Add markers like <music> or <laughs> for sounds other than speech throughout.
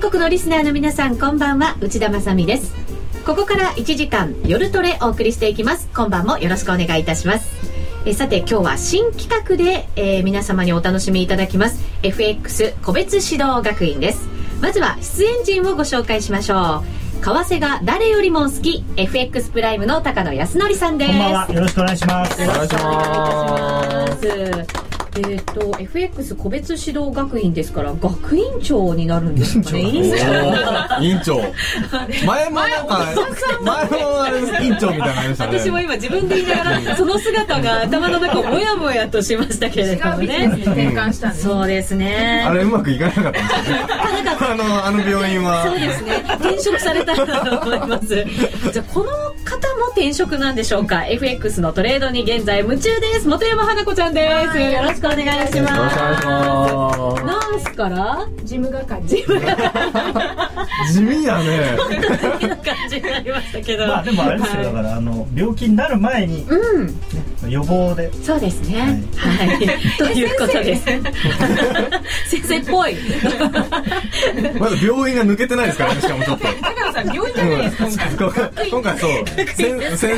全国のリスナーの皆さんこんばんは。内田まさです。ここから1時間夜トレお送りしていきます。今晩もよろしくお願いいたします。えさて今日は新企画で、えー、皆様にお楽しみいただきます。FX 個別指導学院です。まずは出演陣をご紹介しましょう。為替が誰よりも好き。FX プライムの高野康則さんです。こんばんは。よろしくお願いします。よろしくお願いいたしますえっ、ー、と FX 個別指導学院ですから学院長になるんですかね？<laughs> 院長。院長前もなんか前もあれ院長みたいな感じでしたね。私も今自分で言いながらその姿が頭の中もやもやとしましたけれどもね。転換したんです。そうですね。あれうまくいかなかったんですよ。ねあのあの病院は。そうですね。転職されたと思います。じゃあこの方も転職なんでしょうか？FX のトレードに現在夢中です。本山花子ちゃんです。よろしくお願いします。よろしくお願いします。なんすから？事務係。事務係地味やね。な感じになりましたけど。まあでもあれですよ、はい、だからあの病気になる前に、うん。ね、予防で。そうですね。はい、はい、ということです。先生。っぽい。<laughs> まだ病院が抜けてないですからねしかもちょっと。高野さん病院じゃないですか、うん、今回。そう先生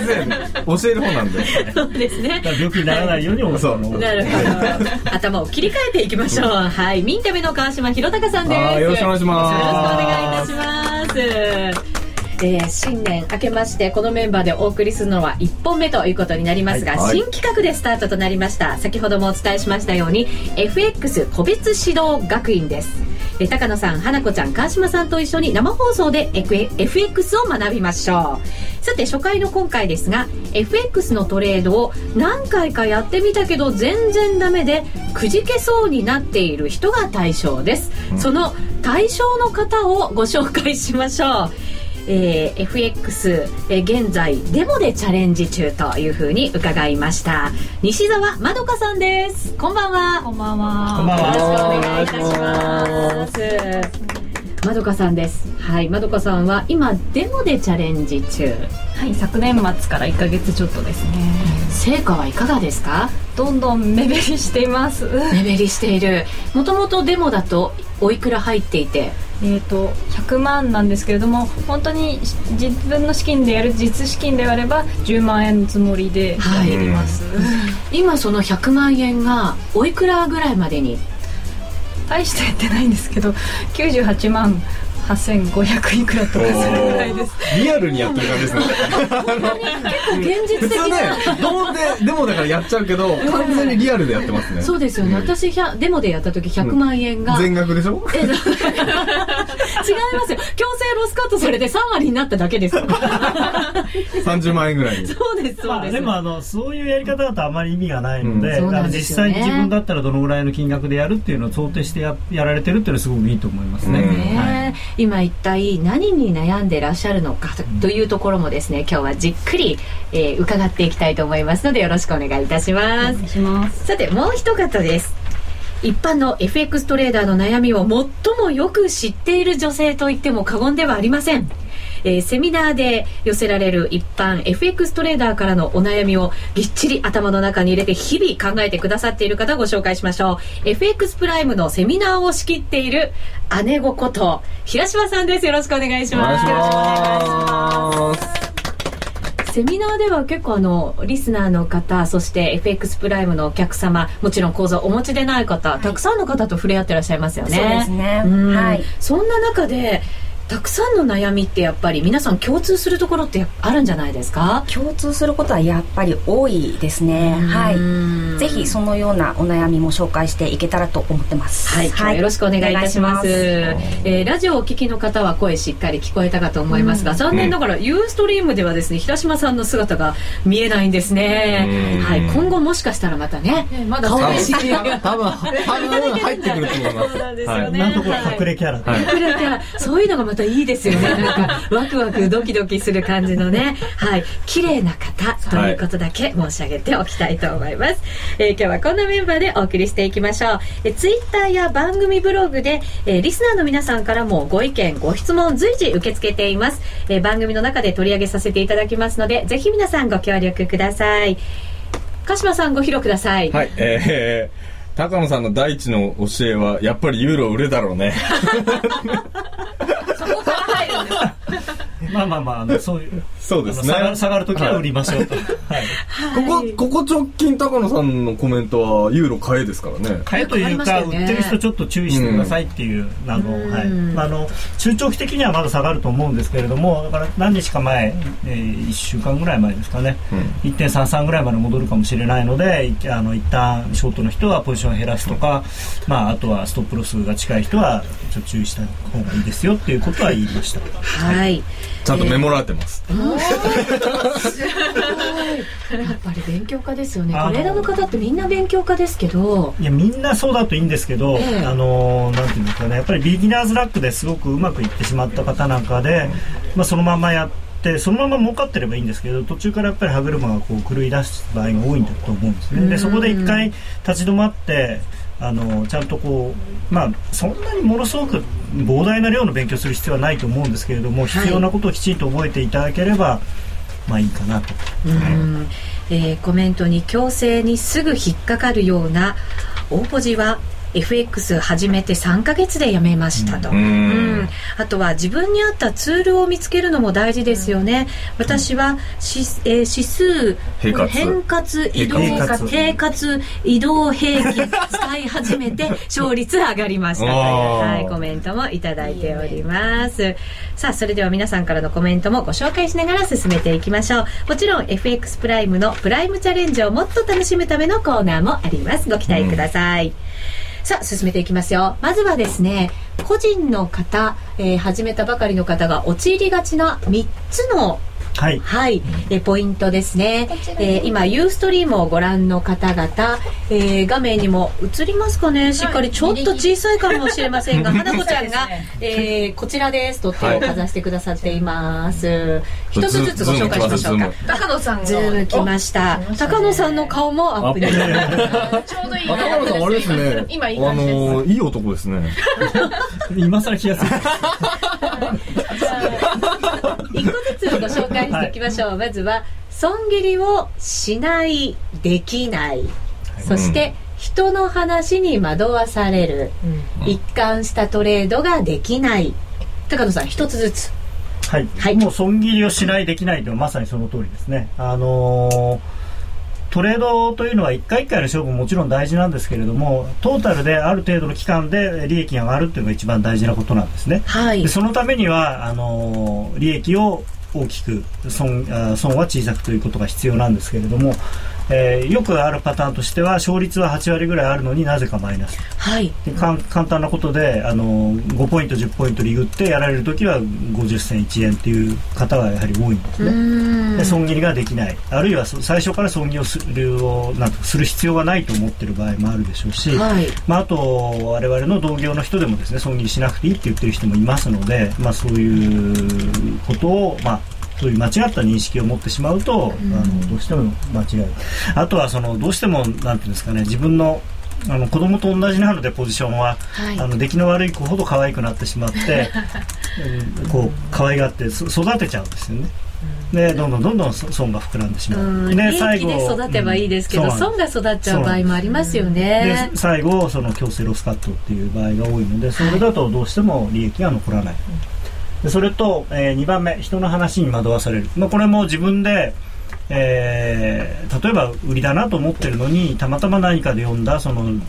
教える方なんで。そうですね。病気にならないようにそう。なるほど <laughs> 頭を切り替えていきましょう。はい。ミンタメの川島博隆さんです。よろしくお願いします。よろしくお願いいたします。えー、新年明けましてこのメンバーでお送りするのは1本目ということになりますが、はい、新企画でスタートとなりました。先ほどもお伝えしましたように FX 個別指導学院ですえ高野さん花子ちゃん川島さんと一緒に生放送で FX を学びましょう。さて初回の今回ですが FX のトレードを何回かやってみたけど全然ダメでくじけそうになっている人が対象です、うん、その対象の方をご紹介しましょうえー、FX、えー、現在デモでチャレンジ中というふうに伺いました。西澤まどかさんです。こんばんは。こんばんは。こんばんは。よろしくお願いいたします。まどかさんです。はいまどかさんは今デモでチャレンジ中。はい昨年末から1か月ちょっとですね。成果はいかがですか？どんどん目減りしています。目減りしている。もともとデモだとおいくら入っていてえーと、100万なんですけれども本当に自分の資金でやる実資金であれば10万円のつもりでやります、はい、今その100万円がおいくらぐらいまでに？大してやってないんですけど98万8500いくらとかするぐらいです。リアルにやってる感じですね。結構現実的な。普通ねどうでデモだからやっちゃうけど完全にリアルでやってますね。そうですよね、私デモでやった時100万円が、全額でしょ？違いますよ。強制ロスカットされて3割になっただけです。30万円ぐらいそうですそうです、でもあのそういうやり方だとあまり意味がないので,、実際に自分だったらどのぐらいの金額でやるっていうのを想定してややられてるっていうのはすごくいいと思いますね、はい今一体何に悩んでらっしゃるのかというところもですね今日はじっくり、えー、伺っていきたいと思いますのでよろしくお願いいたします。さてもう一方です一般の FX トレーダーの悩みを最もよく知っている女性と言っても過言ではありません。えー、セミナーで寄せられる一般 FX トレーダーからのお悩みをぎっちり頭の中に入れて日々考えてくださっている方をご紹介しましょう。FX プライムのセミナーを仕切っている姉子こと平島さんです。よろしくお願いします。よろしくお願いします。セミナーでは結構あのリスナーの方そして FX プライムのお客様もちろん講座お持ちでない方、はい、たくさんの方と触れ合ってらっしゃいますよね。そうですね、はい、そんな中でたくさんの悩みってやっぱり皆さん共通するところってあるんじゃないですか？共通することはやっぱり多いですね。はい。ぜひそのようなお悩みも紹介していけたらと思ってます。はい、はい、よろしくお願いいたします。えー、ラジオをお聞きの方は声しっかり聞こえたかと思いますが残念ながらユーストリームではですね平島さんの姿が見えないんですね。はい。今後もしかしたらまたねまだ多分多分入ってくると思います。そうなんですよね、はい、ところ隠れキャラ、はい、隠れキャラ。そういうのがまたいいですよね。<laughs> なんかワクワクドキドキする感じのね。はい。綺麗な方。ということだけ申し上げておきたいと思います、はい、えー、今日はこんなメンバーでお送りしていきましょう。えツイッターや番組ブログで、えー、リスナーの皆さんからもご意見ご質問随時受け付けています、えー、番組の中で取り上げさせていただきますのでぜひ皆さんご協力ください。鹿島さんご披露ください。はい。えー高野さんの第一の教えはやっぱりユーロ売れだろうね。そこから入るんです <laughs> まあまあまああのそういうそうですね。下がる下がる時は売りましょうと、はい。ここここ直近高野さんのコメントはユーロ買えですからね？買えというか、売ってる人ちょっと注意してくださいっていう、あの、はい。あの、中長期的にはまだ下がると思うんですけれども、だから何日か前、えー、1週間ぐらい前ですかね、うん、1.33ぐらいまで戻るかもしれないので、あの、一旦ショートの人はポジションを減らすとか、まあ、あとはストップロスが近い人は、ちょっと注意した方がいいですよっていうことは言いました。はい。ちゃんとメモられてます。えー、やっぱり勉強家ですよね。トレーダーの方ってみんな勉強家ですけど。いや、みんなそうだといいんですけど、えー、あの、なんていうんですかね、やっぱりビギナーズラックですごくうまくいってしまった方なんかで、まあ、そのままやって、そのまま儲かってればいいんですけど途中からやっぱり歯車がこう狂い出す場合が多いんだと思うんですねでそこで一回立ち止まってあのちゃんとこう、まあ、そんなにものすごく膨大な量の勉強する必要はないと思うんですけれども、必要なことをきちんと覚えていただければ、まあいいかなと。うん。えー、コメントに強制にすぐ引っかかるような大ポジは FX 始めて3か月でやめましたと、うん、あとは自分に合ったツールを見つけるのも大事ですよね、私はし、えー、指数変割移動平滑移動平均使い始めて <laughs> 勝率上がりましたという、はい、コメントもいただいております。さあそれでは皆さんからのコメントもご紹介しながら進めていきましょう。もちろん FX プライムのプライムチャレンジをもっと楽しむためのコーナーもあります。ご期待ください、うんさあ、進めていきますよ。まずはですね、個人の方、えー、始めたばかりの方が陥りがちな3つのはい、はい、えポイントですね、えー、今ユーストリームをご覧の方々、えー、画面にも映りますかね。しっかりちょっと小さいかもしれませんが、花子ちゃんが、<laughs> えー、こちらです。と手をかざしてくださっています、一つずつご紹介しましょうか。高野さんズームきました。高野さんの顔もアップでちょうどいい高野さんあれですね。今いいあのいい男ですね。<laughs> 今更気がする一個ずつご紹介していきましょう、はい、まずは損切りをしないできない、はい、そして、人の話に惑わされる、うん、一貫したトレードができない。高野さん一つずつ。はい、はい、もう損切りをしないできないというのはまさにその通りですね。あのートレードというのは1回1回の勝負ももちろん大事なんですけれどもトータルである程度の期間で利益が上がるというのが一番大事なことなんですね。はい、でそのためにはあの利益を大きく損損は小さくということが必要なんですけれどもえー、よくあるパターンとしては勝率は8割ぐらいあるのになぜかマイナス、はい、で簡単なことであの5ポイント10ポイントリグってやられる時は50銭1円っていう方がやはり多いんですね。で損切りができない。あるいは最初から損切りをするをなんする必要がないと思ってる場合もあるでしょうし、はい、まあ、あと我々の同業の人でもですね損切りしなくていいって言ってる人もいますので、まあ、そういうことを、まあそういう間違った認識を持ってしまうと、うん、あのどうしても間違えるあとはそのどうしてもなんていうんですかね自分のあの子供と同じなのでポジションは、はい、あの出来の悪い子ほど可愛くなってしまって <laughs> こう可愛がって育てちゃうんですよね。でどんどんどんどん損が膨らんでしまう。で最後で育てばいいですけど、うん、損が育っちゃう場合もありますよね。で最後その強制ロスカットっていう場合が多いのでそれだとどうしても利益が残らない。でそれと、えー、2番目人の話に惑わされる、まあ、これも自分で、えー、例えば売りだなと思ってるのにたまたま何かで読んだその、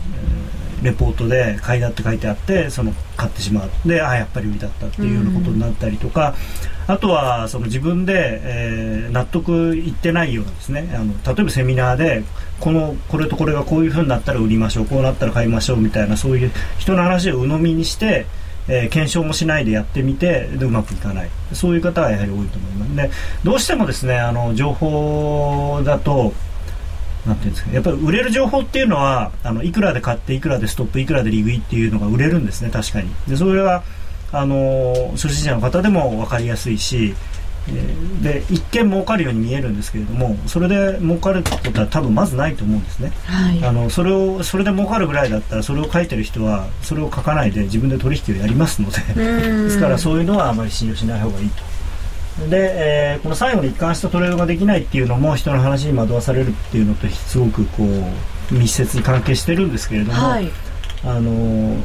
レポートで買いだって書いてあってその買ってしまう。であやっぱり売りだったっていうようなことになったりとか、あとはその自分で、えー、納得いってないようなですね。あの例えばセミナーでこのこれとこれがこういうふうになったら売りましょうこうなったら買いましょうみたいなそういう人の話を鵜呑みにしてえー、検証もしないでやってみてでうまくいかない。そういう方はやはり多いと思います。でどうしてもですねあの情報だとなんていうんですかやっぱり売れる情報っていうのはあのいくらで買っていくらでストップいくらで利食いっていうのが売れるんですね確かに。でそれはあの初心者の方でも分かりやすいしで一見儲かるように見えるんですけれどもそれで儲かることは多分まずないと思うんですね、はい、あのそれをそれで儲かるぐらいだったらそれを書いてる人はそれを書かないで自分で取引をやりますのでですからそういうのはあまり信用しない方がいいと。で、えー、この最後に一貫したトレードができないっていうのも人の話に惑わされるっていうのとすごくこう密接に関係してるんですけれども、はい、あの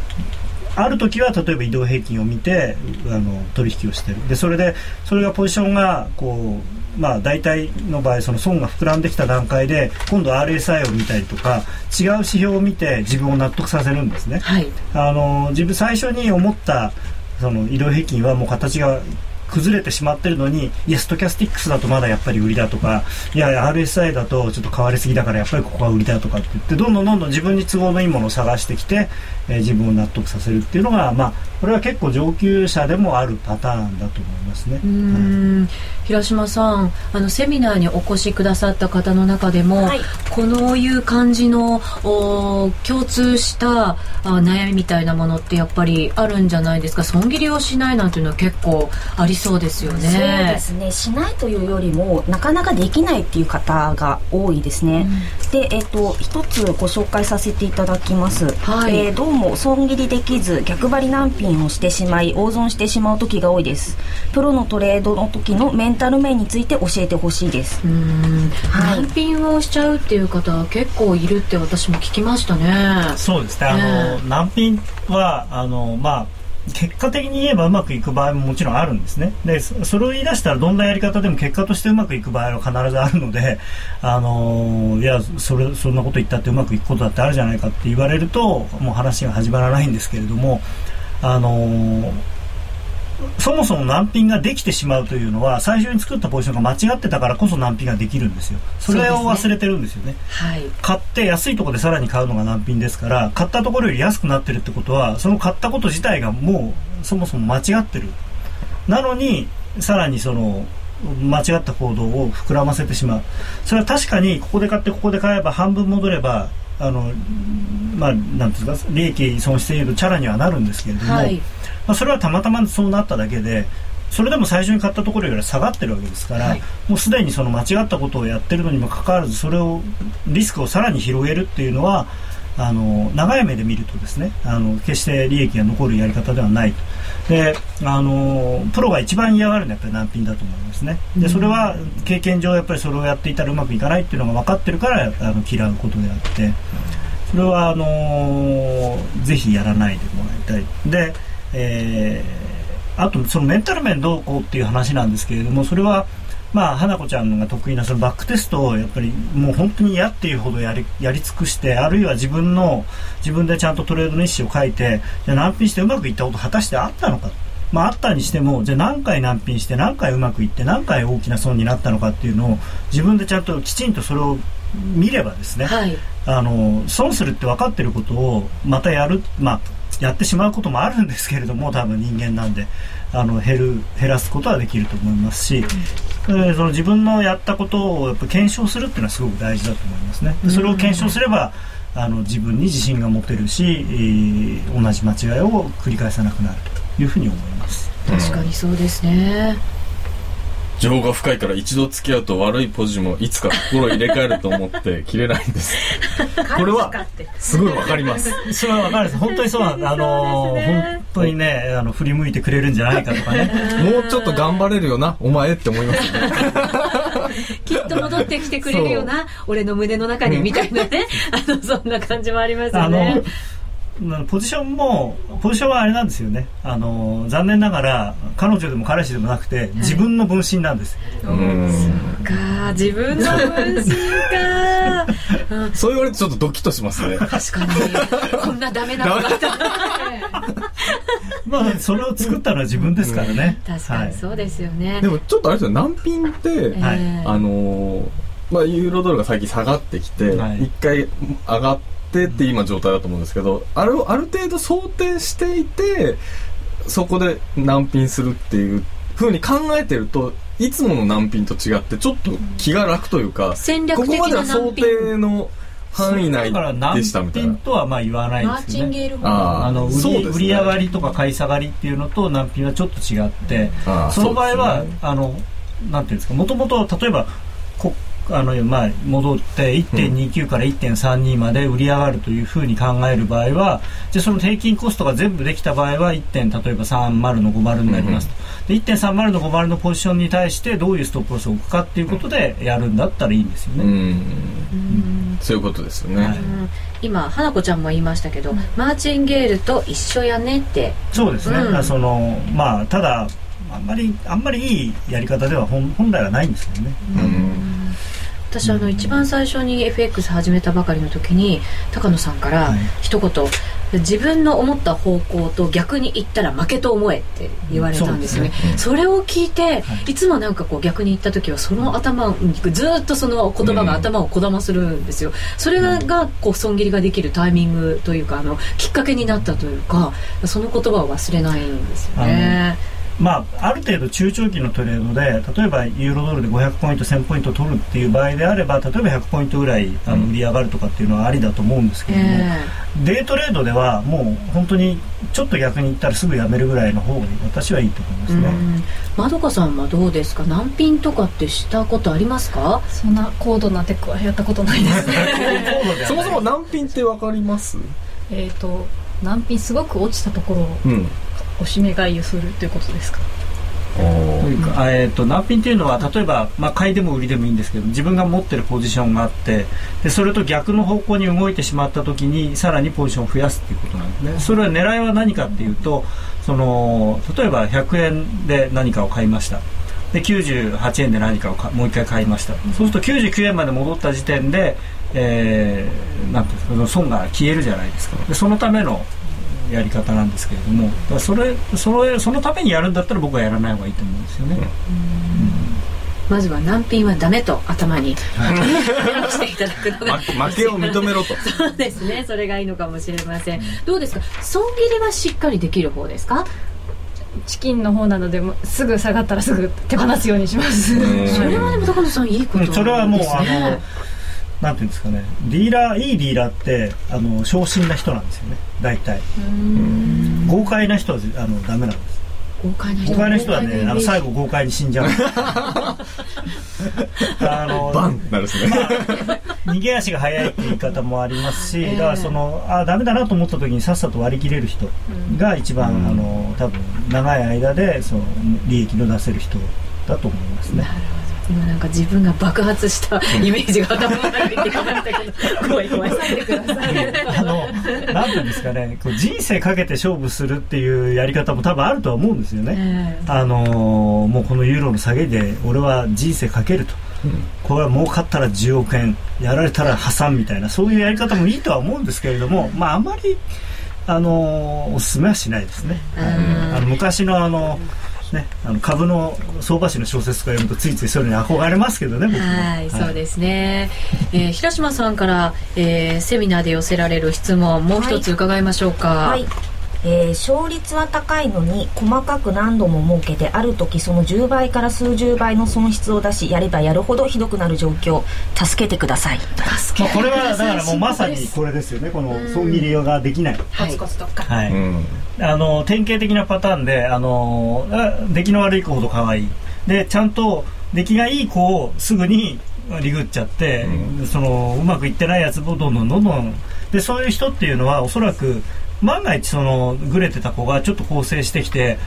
ある時は例えば移動平均を見てあの取引をしてるでそれでそれがポジションがこう、まあ、大体の場合その損が膨らんできた段階で今度 RSI を見たりとか違う指標を見て自分を納得させるんですね。はい、あの自分最初に思ったその移動平均はもう形が崩れてしまってるのにいやストキャスティックスだとまだやっぱり売りだとかいや RSI だとちょっと買われすぎだからやっぱりここは売りだとかって言ってどんどんどんどん自分に都合のいいものを探してきて、えー、自分を納得させるっていうのがまあこれは結構上級者でもあるパターンだと思いますね。うん平島さんあのセミナーにお越しくださった方の中でも、はい、このいう感じのお共通したあ悩みみたいなものってやっぱりあるんじゃないですか？損切りをしないなんていうのは結構ありそうですよね。そうですねしないというよりもなかなかできないっていう方が多いですね。うん、で、えっ、ー、と一つご紹介させていただきます。はい、えー、どうも損切りできず逆張り難品をしてしまい大損してしまう時が多いです。プロのトレードの時のメンタル面について教えてほしいです。はい、難品をしちゃうっていう方結構いるって私も聞きましたね。そうですね。あの、難品はあのまあ結果的に言えばうまくいく場合ももちろんあるんですね。で、それを言い出したらどんなやり方でも結果としてうまくいく場合は必ずあるので、あのいや、それ、そんなこと言ったってうまくいくことだってあるじゃないかって言われると、もう話が始まらないんですけれども、あのそもそも難品ができてしまうというのは最初に作ったポジションが間違ってたからこそ難品ができるんですよ。それを忘れてるんですよね、ね、はい、買って安いところでさらに買うのが難品ですから買ったところより安くなってるってことはその買ったこと自体がもうそもそも間違ってる。なのにさらにその間違った行動を膨らませてしまう。それは確かにここで買ってここで買えば半分戻ればあのまあなんていうか利益損失でいうとチャラにはなるんですけれども、はい。まあ、それはたまたまそうなっただけでそれでも最初に買ったところより下がってるわけですから、はい、もうすでにその間違ったことをやってるのにもかかわらずそれをリスクをさらに広げるっていうのはあの長い目で見るとですねあの決して利益が残るやり方ではないであのプロが一番嫌がるのはやっぱり難品だと思いますね。でそれは経験上やっぱりそれをやっていたらうまくいかないっていうのが分かってるからあの嫌うことであって。それはあのぜひやらないでもらいたい。でえー、あとそのメンタル面どうこうっていう話なんですけれどもそれはまあ花子ちゃんが得意なそのバックテストをやっぱりもう本当に嫌っていうほどやりやり尽くしてあるいは自分の自分でちゃんとトレードの意思を書いてじゃあ難品してうまくいったこと果たしてあったのか。まあ、あったにしてもじゃあ何回難品して何回うまくいって何回大きな損になったのかっていうのを自分でちゃんときちんとそれを見ればですね、はい、あの損するって分かってることをまたやる、まあ、やってしまうこともあるんですけれども多分人間なんであの減る減らすことはできると思いますし、うん、その自分のやったことをやっぱ検証するっていうのはすごく大事だと思いますね。それを検証すればあの自分に自信が持てるし、えー、同じ間違いを繰り返さなくなるというふうに思います。確かにそうですね。情が深いから一度付き合うと悪いポジもいつか心入れ替えると思って <laughs> 切れないんです。これはすごいわかります。それはわかる。本当にそうなん <laughs> あの本当にねあの振り向いてくれるんじゃないかとかね。<laughs> もうちょっと頑張れるよなお前って思いますね。きっと戻ってきてくれるよな俺の胸の中にみたいなね、あのそんな感じもありますよねポジションもポジションはあれなんですよね。あの残念ながら彼女でも彼氏でもなくて自分の分身なんです、はい、そうか。自分の分身か。<laughs> そう言われてちょっとドキッとしますね。確かに。こんなダメなのだったまあそれを作ったのは自分ですからね、確かにそうですよね、はい、でもちょっとあれですよ難品って、えー、あのまあ、ユーロドルが最近下がってきて、一、はい、回上がってってって今状態だと思うんですけどあれをある程度想定していてそこで難品するっていうふうに考えてるといつもの難品と違ってちょっと気が楽というか、戦略的なここまでは想定の範囲内でしたみたいな。とはまあ言わないですよね。あの売り、ね、売り上がりとか買い下がりっていうのと難品はちょっと違って、その場合は、ね、あのなんていうんですかもともと例えばこあのまあ、戻って1.29から1.32まで売り上がるというふうに考える場合はじゃその平均コストが全部できた場合は1点例えば30の50になりますと、で1.30の50のポジションに対してどういうストップロスを置くかっていうことでやるんだったらいいんですよね。そういうことですよね、はい、今花子ちゃんも言いましたけど、うん、マーチンゲールと一緒やねって。そうですね、うん、そのまあただあんまりあんまりいいやり方では本本来はないんですけどね、うん私あの一番最初に FX 始めたばかりの時に高野さんから一言、はい自分の思った方向と逆に言ったら負けと思えって言われたんですよね、そね。それを聞いて、はい、いつもなんかこう逆に言った時はその頭にずっとその言葉が頭をこだまするんですよ。それががこう損切りができるタイミングというかあのきっかけになったというかその言葉を忘れないんですよね。まあ、ある程度中長期のトレードで例えばユーロドルで500ポイント1000ポイント取るっていう場合であれば例えば100ポイントぐらいあの売り上がるとかっていうのはありだと思うんですけども、えー、デイトレードではもう本当にちょっと逆に言ったらすぐやめるぐらいの方が私はいいと思いますね。まどかさんはどうですか？難品とかってしたことありますか？そんな高度なテックはやったことないです。ねそもそも難品って分かります？えっ、と難品すごく落ちたところうんおしめ買いをするということですか？というか、えーと、難品というのは例えば、まあ、買いでも売りでもいいんですけど自分が持ってるポジションがあってでそれと逆の方向に動いてしまった時にさらにポジションを増やすということなんですね。それは狙いは何かっていうとその例えば100円で何かを買いました。で98円で何かをもう一回買いました。そうすると99円まで戻った時点で、えー、なんていうか損が消えるじゃないですか。でそのためのやり方なんですけれどもそれそれそのためにやるんだったら僕はやらない方がいいと思うんですよね。まずは難品はダメと頭に、はい、していただくのが負けを認めろと。<laughs> そうですね。それがいいのかもしれません。どうですか？損切りはしっかりできる方ですか？チキンの方なのですぐ下がったらすぐ手放すようにします。それはでも高野さんいいこと、ね、それはもうあのなんていうんですかねディーラーいいディーラーってあの昇進な人なんですよね大体。豪快な人はあのダメなんです。豪快な人。豪快な人はねあの最後豪快に死んじゃう。<laughs> あのバンなるですね、まあ、逃げ足が速いって言い方もありますし、だからそのあダメだなと思った時にさっさと割り切れる人が一番、あの多分長い間でその利益の出せる人だと思いますね。なるほど今なんか自分が爆発したイメージが頭の中に出てきましたけど怖い怖いてくださいあのなんていうんですかねこう人生かけて勝負するっていうやり方も多分あるとは思うんですよね、えー、あのもうこのユーロの下げで俺は人生かけると、うん、これは儲かったら10億円やられたら破産みたいなそういうやり方もいいとは思うんですけれども、まああまりあのおすすめはしないですね、あの昔のあの、ね、あの株の相場師の小説とか読むとついついそういうのに憧れますけどねはい、そうですね、えー、平島さんから、えー、セミナーで寄せられる質問もう一つ伺いましょうか、はい、はいえー、勝率は高いのに細かく何度も設けてある時その10倍から数十倍の損失を出しやればやるほどひどくなる状況。助けてください。まあ、これはだからもうまさにこれですよね。この損切りができない。コツコツとか。はい、あの典型的なパターンであの出来の悪い子ほど可愛い。でちゃんと出来がいい子をすぐにリグっちゃって、うん、そのうまくいってないやつもどんどんどんどん。でそういう人っていうのはおそらく万が一そのグレてた子がちょっと構成してきて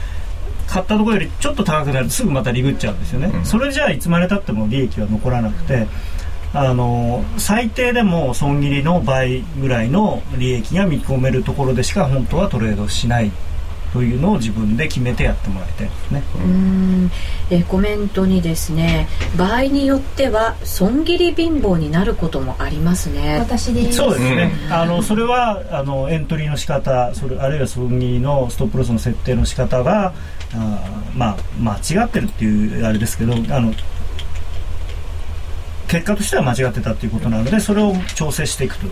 買ったところよりちょっと高くなるとすぐまたリグっちゃうんですよね、うん、それじゃあいつまでたっても利益は残らなくてあの最低でも損切りの倍ぐらいの利益が見込めるところでしか本当はトレードしないというのを自分で決めてやってもらいたいですね。うんえコメントにですね場合によっては損切り貧乏になることもありますね。私でそうですね。あのそれはあのエントリーの仕方それあるいは損切りのストップロスの設定の仕方があまあ間違ってるっていうあれですけどあの結果としては間違ってたということなのでそれを調整していくと。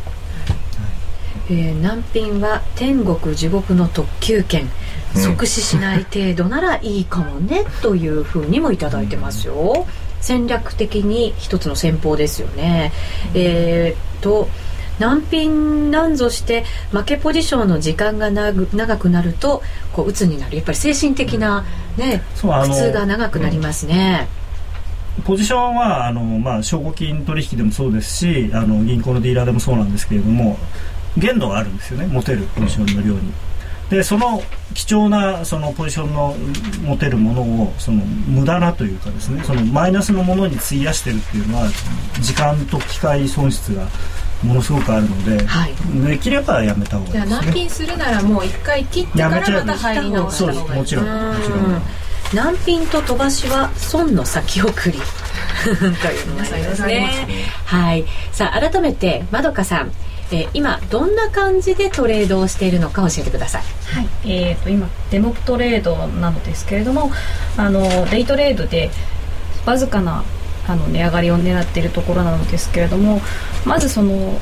えー、難品は天国地獄の特急券即死しない程度ならいいかもね、というふうにも頂いてますよ。戦略的に一つの戦法ですよね、えー、っと難品なんぞして負けポジションの時間が長くなるとこう鬱になる。やっぱり精神的なね、苦痛が長くなりますね、ポジションはあの、まあ、証拠金取引でもそうですしあの銀行のディーラーでもそうなんですけれども限度があるんですよね。持てるポジションの量に。でその貴重なそのポジションの持てるものをその無駄なというかですねそのマイナスのものに費やしてるっていうのは時間と機械損失がものすごくあるので、はい、できればやめた方がいいです、ね、難品するならもう一回切ってからまた入り直した方がいいもちろんもちろん。難品と飛ばしは損の先送り。<laughs> というのがありますね。はい。さあ改めてまどかさんえー、今どんな感じでトレードをしているのか教えてください。はい、えーと、今デモトレードなのですけれども、あのデイトレードでわずかなあの値上がりを狙っているところなのですけれども、まずその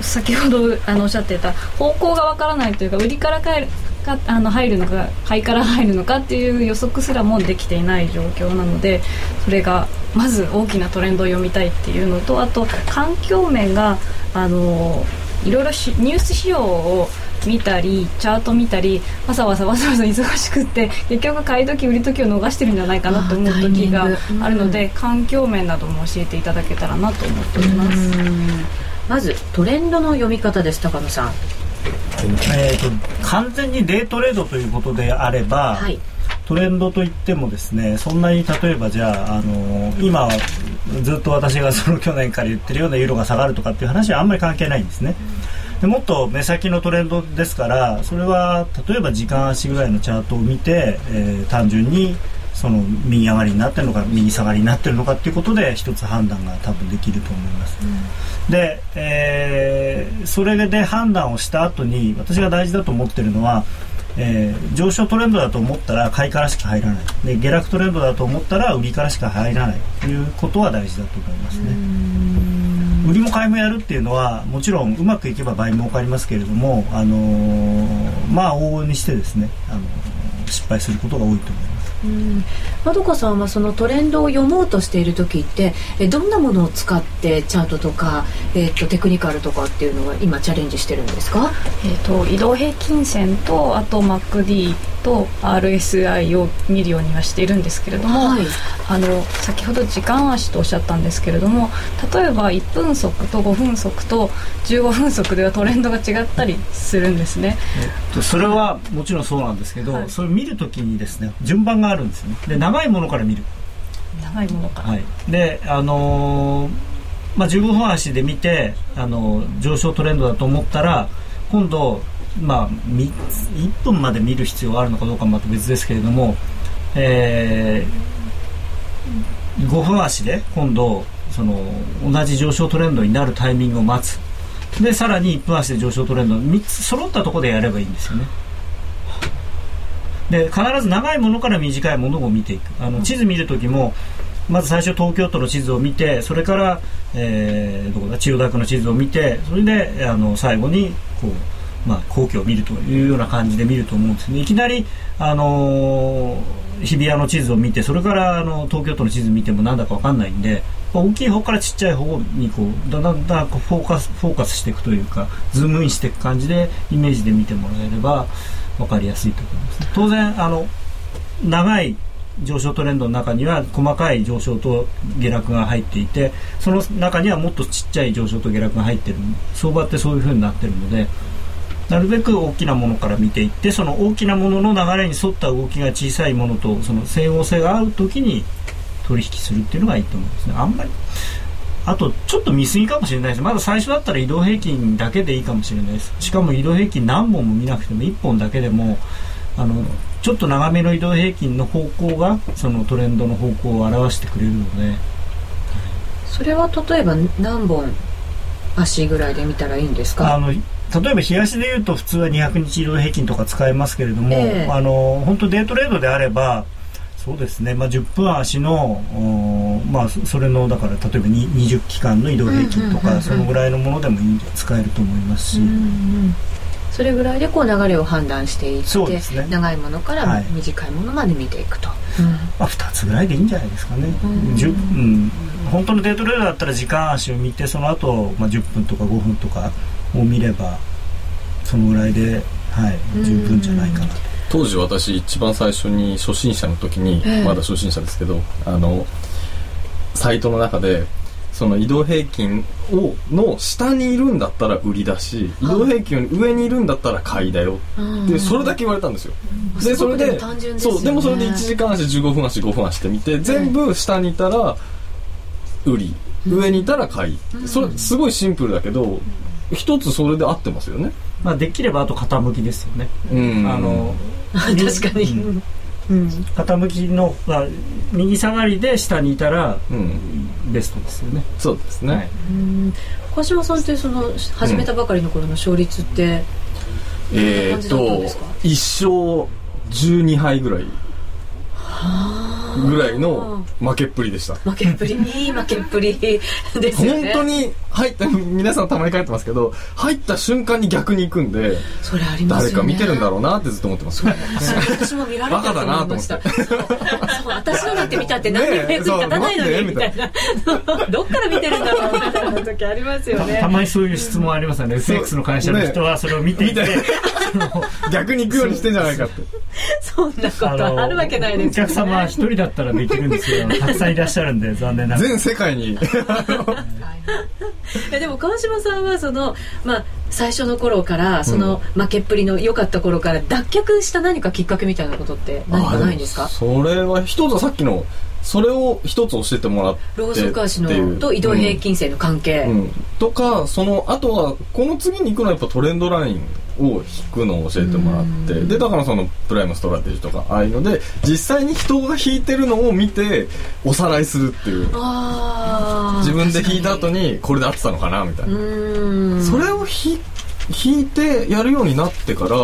先ほどあのおっしゃってた方向がわからないというか売りから帰るかあの入るのか買いから入るのかっていう予測すらもできていない状況なのでそれがまず大きなトレンドを読みたいっていうのとあと環境面があのいろいろニュース仕様を見たりチャート見たりわざわざわざわざ忙しくって結局買い時売り時を逃してるんじゃないかなと思う時があるので、うん、環境面なども教えていただけたらなと思っております。まずトレンドの読み方です高野さん。えーと、完全にデイトレードということであれば、はい、トレンドといってもですねそんなに例えばじゃあ、あのー、今ずっと私がその去年から言ってるようなユーロが下がるとかっていう話はあんまり関係ないんですね。でもっと目先のトレンドですからそれは例えば時間足ぐらいのチャートを見て、えー、単純にその右上がりになってるのか右下がりになってるのかっていうことで一つ判断が多分できると思います、うん、で、えー、それで判断をした後に私が大事だと思ってるのは、えー、上昇トレンドだと思ったら買いからしか入らない。で下落トレンドだと思ったら売りからしか入らない。ということは大事だと思いますね、売りも買いもやるっていうのはもちろんうまくいけば倍儲かりますけれども、あのー、まあ往々にしてですね、あのー、失敗することが多いと思いますまどかさんはそのトレンドを読もうとしている時ってえどんなものを使ってチャートとか、えーと、テクニカルとかっていうのは今チャレンジしてるんですか、えーと、移動平均線とあと MacD と RSI を見るようにはしているんですけれども、はい、あの先ほど時間足とおっしゃったんですけれども例えば1分速と5分速と15分速ではトレンドが違ったりするんですね、えっと、それはもちろんそうなんですけど、はい、それ見るときにですね順番があるんですね。で長いものから見る。長いものから、はい、であのー、まあ、15分足で見て、あのー、上昇トレンドだと思ったら今度まあ、1分まで見る必要があるのかどうかまた別ですけれども、えー、5分足で今度その同じ上昇トレンドになるタイミングを待つ。でさらに1分足で上昇トレンド3つ揃ったところでやればいいんですよね。で必ず長いものから短いものを見ていく。あの地図見るときもまず最初東京都の地図を見てそれから、えー、どこだ？千代田区の地図を見てそれであの最後にこうまあ、皇居を見るというような感じで見ると思うんですね。いきなり、あのー、日比谷の地図を見てそれからあの東京都の地図を見てもなんだか分かんないんで、大きい方からちっちゃい方にこうだんだんだんフォーカスフォーカスしていくというかズームインしていく感じでイメージで見てもらえれば分かりやすいと思います、当然あの長い上昇トレンドの中には細かい上昇と下落が入っていてその中にはもっとちっちゃい上昇と下落が入ってる。相場ってそういうふうになってるのでなるべく大きなものから見ていってその大きなものの流れに沿った動きが小さいものとその整合性が合う時に取引するっていうのがいいと思うんですね。あんまりあとちょっと見過ぎかもしれないです。まだ最初だったら移動平均だけでいいかもしれないです。しかも移動平均何本も見なくても1本だけでもあのちょっと長めの移動平均の方向がそのトレンドの方向を表してくれるので。それは例えば何本足ぐらいで見たらいいんですか？あの例えば東でいうと普通は200日移動平均とか使えますけれども、えー、あの本当デートレードであればそうですね、まあ、10分足の、まあ、それのだから例えば20期間の移動平均とか、そのぐらいのものでもいい使えると思いますし。うんうんそれぐらいでこう流れを判断していって、ね、長いものから短いものまで見ていくと、はいうん、まあ、2つぐらいでいいんじゃないですかね、うん、うん、本当のデートレーダーだったら時間足を見てその後、まあ10分とか5分とかを見ればそのぐらいで、はい、十分じゃないかなと。当時私一番最初に初心者の時に、まだ初心者ですけどあのサイトの中でその移動平均をの下にいるんだったら売りだし移動平均より上にいるんだったら買いだよ。でそれだけ言われたんですよ。でそれでそうでもそれで1時間足15分足5分足って見て全部下にいたら売り。上にいたら買い、それすごいシンプルだけど一つそれで合ってますよね、まあ、できればあと傾きですよね、うん、あの <laughs> 確かに、うん、傾きの右下がりで下にいたら、うん、ベストですよね。そうですね、はい、川島さんってその始めたばかりの頃の勝率って、うん、えー、っと1勝12敗ぐらいぐらいの負けっぷりでした。負けっぷり。<laughs> いい負けっぷり。ですよね。本当に入った皆さんたまに書いてますけど入った瞬間に逆に行くんでそれあります、ね、誰か見てるんだろうなってずっと思ってます。私も見られてると思いました。私のなんて。見たって何 <laughs> に役に立たないのにみたいな。どっから見てるんだろうみたいな時ありますよね。たまにそういう質問ありますよね。FX の会社の人はそれを見て。いて、<laughs> 逆に行くようにしてんじゃないかって。そんなことあるわけないですお客様一人だったらできるんですけどたくさんいらっしゃるんで残念ながら。全世界に。でも川島さんはその、まあ、最初の頃からその負けっぷりの良かった頃から脱却した何かきっかけみたいなことって何かないんですか？それは一つはさっきのそれを一つ教えてもらってローソク足のと移動平均線の関係、うんうん、とかそのあとはこの次に行くのはやっぱトレンドラインを引くのを教えてもらってでだからそのプライムストラテジーとかああいうので実際に人が引いてるのを見ておさらいするっていう自分で引いた後にこれで合ってたのかなみたいなそれを引いてやるようになってから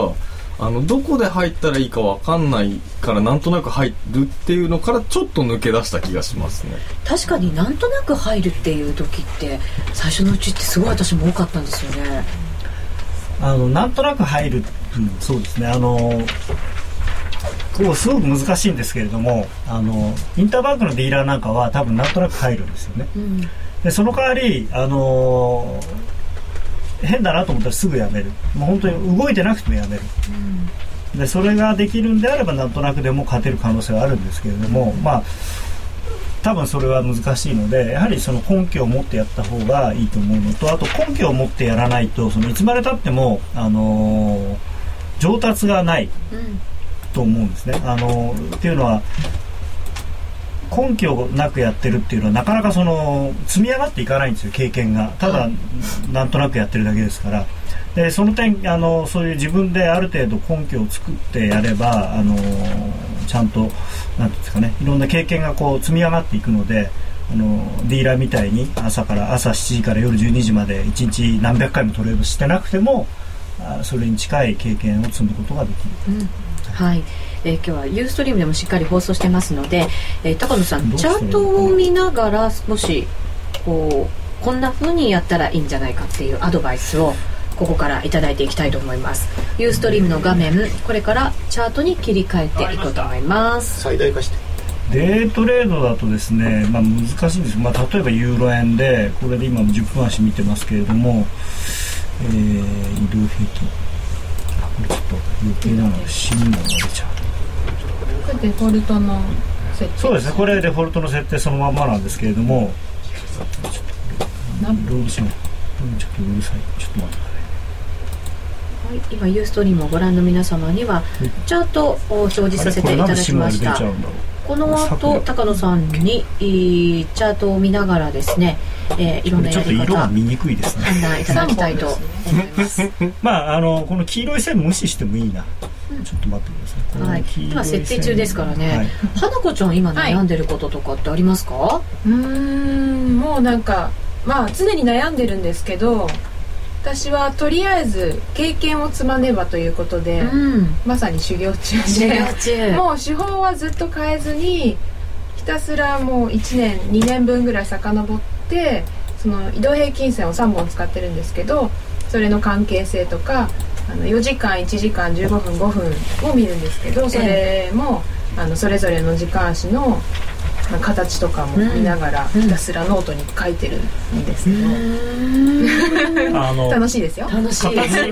あのどこで入ったらいいか分かんないからなんとなく入るっていうのからちょっと抜け出した気がしますね。確かになんとなく入るっていう時って最初のうちってすごい私も多かったんですよね。あのなんとなく入る、うん、そうですね。あのこうすごく難しいんですけれどもあのインターバンクのディーラーなんかは多分なんとなく入るんですよね、うん、でその代わりあの変だなと思ったらすぐやめる。もう本当に動いてなくてもやめる、うん、でそれができるんであればなんとなくでも勝てる可能性はあるんですけれども、まあ多分それは難しいのでやはりその根拠を持ってやった方がいいと思うのとあと根拠を持ってやらないとそのいつまでたっても、あのー、上達がないと思うんですね。あのー、っていうのは根拠なくやってるっていうのはなかなかその積み上がっていかないんですよ経験が。ただなんとなくやってるだけですから。でその点あのそういう自分である程度根拠を作ってやればあのちゃんとなんですかねいろんな経験がこう積み上がっていくのであのディーラーみたいに朝から朝7時から夜12時まで1日何百回もトレードしてなくてもあそれに近い経験を積むことができる。うん、はい。えー、今日はユーストリームでもしっかり放送してますので、えー、高野さんチャートを見ながらもしこうこんなふうにやったらいいんじゃないかっていうアドバイスをここから頂いていきたいと思います。ユーストリームの画面これからチャートに切り替えていこうと思います。最大化して。デートレードだとですね、まあ、難しいんです、まあ、例えばユーロ円でこれで今10分足見てますけれども、えー、移動平均ちょっと余計なので新聞が出ちゃう。これデフォルトの設定そうですね。これデフォルトの設定そのままなんですけれども。ロードシちょっとうるさい。ちょっと待ってはい、今ユーストリームをご覧の皆様にはチャートを表示させていただきました。この後高野さんにチャートを見ながらですね、えー、いろんなやり方。見にくいですね。判断いただきたいと思いますまああのこの黄色い線無視してもいいな。ちょっと待ってください。はい、今設定中ですからね。はい、花子ちゃん今悩んでることとかってありますか？はい、うんもうなんかまあ常に悩んでるんですけど、私はとりあえず経験を積まねばということで、うん、まさに修行中でもう手法はずっと変えずにひたすらもう1年2年分ぐらい遡ってその移動平均線を3本使ってるんですけどそれの関係性とかあの4時間1時間15分5分を見るんですけどそれも、あのそれぞれの時間足の形とかも見ながらひたすらノートに書いてるんですけど、<laughs> あの楽しいですよ。楽しい形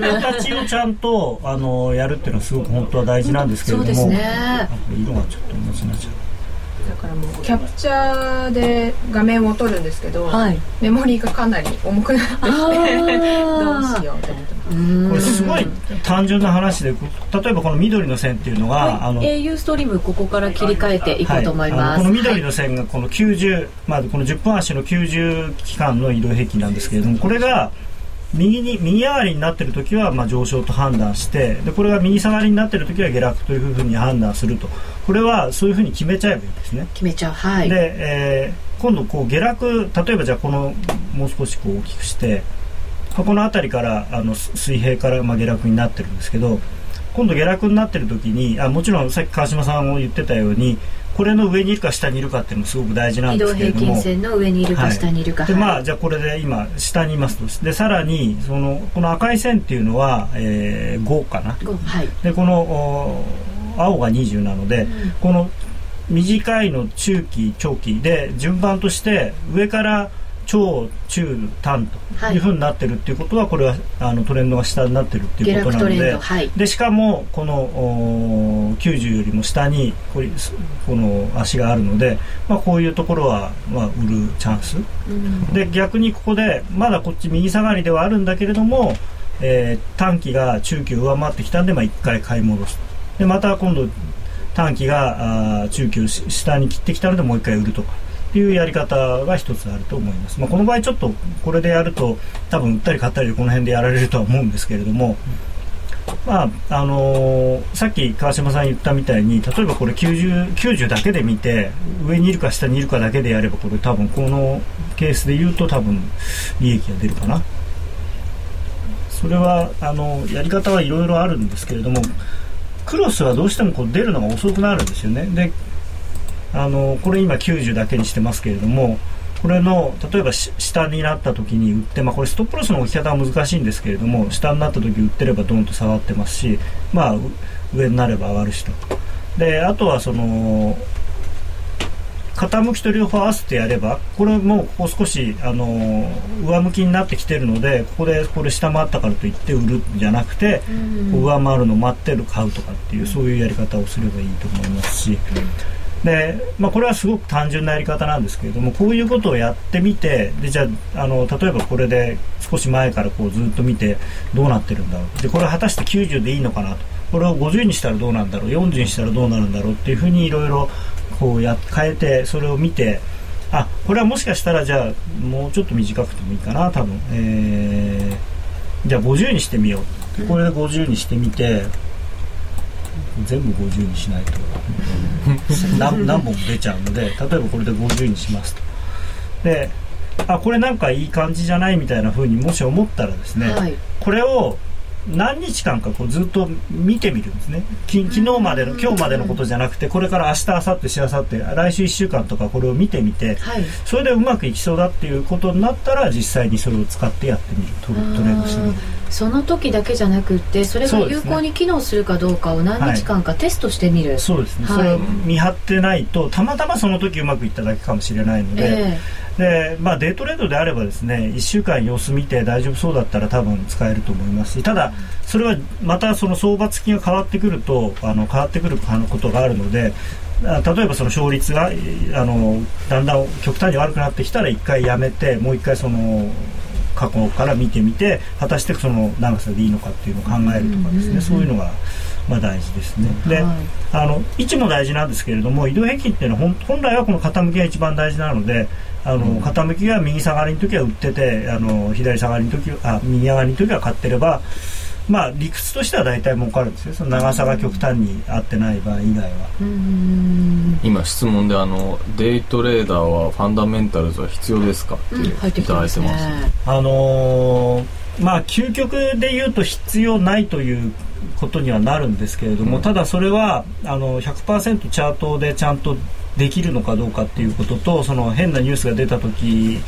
形をちゃんとあのやるっていうのはすごく本当は大事なんですけれども、そうですね、色がちょっと同じになっちゃうだからもうキャプチャーで画面を撮るんですけど、はい、メモリーがかなり重くなってきてどうしようと思ってます。これすごい単純な話で例えばこの緑の線っていうのが、はい、あの au ストリームここから切り替えていこうと思います、はい、この緑の線がこの90、まあ、この10分足の90期間の移動平均なんですけれどもこれが右に右上がりになっている時はまあ上昇と判断してでこれが右下がりになっている時は下落というふうに判断するとこれはそういうふうに決めちゃえばいいですね。決めちゃうはい。で、えー、今度こう下落例えばじゃあこのもう少しこう大きくしてこの辺りからあの水平からまあ下落になってるんですけど今度下落になってる時にあもちろんさっき川島さんも言ってたようにこれの上にいるか下にいるかっていうのもすごく大事なんですけれども移動平均線の上にいるか下にいるか、はい、でまあじゃあこれで今下にいますと。でさらにそのこの赤い線っていうのは、えー、5かな、はい、でこの青が20なので、うん、この短いの中期長期で順番として上から超中短というふうになってるっていうことは、これはあのトレンドが下になってるっていうことなので。はい、でしかもこの90よりも下にこれこの足があるので、まあ、こういうところは、まあ、売るチャンス、うん、で逆にここでまだこっち右下がりではあるんだけれども、えー、短期が中期を上回ってきたんで、まあ、1回買い戻すでまた今度短期があ中期を下に切ってきたのでもう1回売るとか。いうやり方が一つあると思います、まあ、この場合ちょっとこれでやると多分売ったり買ったりこの辺でやられるとは思うんですけれども、まああのー、さっき川島さん言ったみたいに例えばこれ 90, 90だけで見て上にいるか下にいるかだけでやればこれ多分このケースで言うと多分利益が出るかなそれはあのやり方はいろいろあるんですけれどもクロスはどうしてもこう出るのが遅くなるんですよね。であのこれ今90だけにしてますけれどもこれの例えば下になった時に売って、まあ、これストップロスの置き方は難しいんですけれども下になった時売ってればドンと下がってますし、まあ、上になれば上がるしと。であとはその傾きと両方合わせてやればこれもここ少しあの上向きになってきてるのでここでこれ下回ったからといって売るんじゃなくて、上回るのを待ってる買うとかっていうそういうやり方をすればいいと思いますし。で、まあ、これはすごく単純なやり方なんですけれどもこういうことをやってみてでじゃあの例えばこれで少し前からこうずっと見てどうなってるんだろう。でこれは果たして90でいいのかなと。これを50にしたらどうなんだろう。40にしたらどうなるんだろうっていうふうにいろいろこうや変えてそれを見てあこれはもしかしたらじゃあもうちょっと短くてもいいかな多分、えー、じゃあ50にしてみよう。これで50にしてみて全部50にしないと。<laughs> 何何本も出ちゃうので例えばこれで50にしますと。であこれなんかいい感じじゃないみたいな風にもし思ったらですね、はい、これを何日間かこうずっと見てみるんですね。き昨日までの今日までのことじゃなくてこれから明日明後日しあさって来週1週間とかこれを見てみて、はい、それでうまくいきそうだっていうことになったら実際にそれを使ってやってみるトレードしてみる。その時だけじゃなくてそれが有効に機能するかどうかを何日間かテストしてみる。そうですね、はい、それを見張ってないとたまたまその時うまくいっただけかもしれないので、えーでまあ、デイトレードであればですね1週間様子見て大丈夫そうだったら多分使えると思いますしただ、それはまたその相場付きが変わってくるとあの変わってくることがあるので例えばその勝率があのだんだん極端に悪くなってきたら1回やめてもう1回その過去から見てみて果たしてその長さでいいのかっていうのを考えるとかですね、そういうのが。まあ、大事ですね。で、はい、あの位置も大事なんですけれども移動平均っていうのは本来はこの傾きが一番大事なのであの、うん、傾きが右下がりの時は売っててあの左下がりの時あ右上がりの時は買ってればまあ理屈としては大体儲かるんですよ。その長さが極端に合ってない場合以外は。今質問であのデイトレーダーはファンダメンタルズは必要ですかっていただいてます、ね、あのー、まあ究極で言うと必要ないということにはなるんですけれども、うん、ただそれはあの100%チャートでちゃんとできるのかどうかっていうこととその変なニュースが出た時、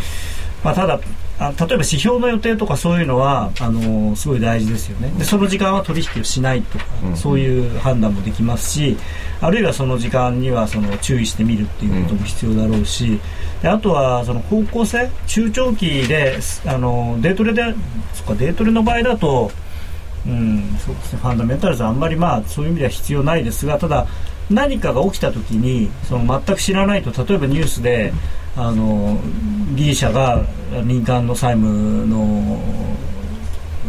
まあ、ただあ例えば指標の予定とかそういうのはあのすごい大事ですよね。でその時間は取引をしないとか、うん、そういう判断もできますしあるいはその時間にはその注意してみるっていうことも必要だろうし、であとはその方向性中長期であのデートレでそっかデートレの場合だとうんそうですね、ファンダメンタルズはあんまりまあそういう意味では必要ないですがただ何かが起きた時にその全く知らないと例えばニュースであのギリシャが民間の債務の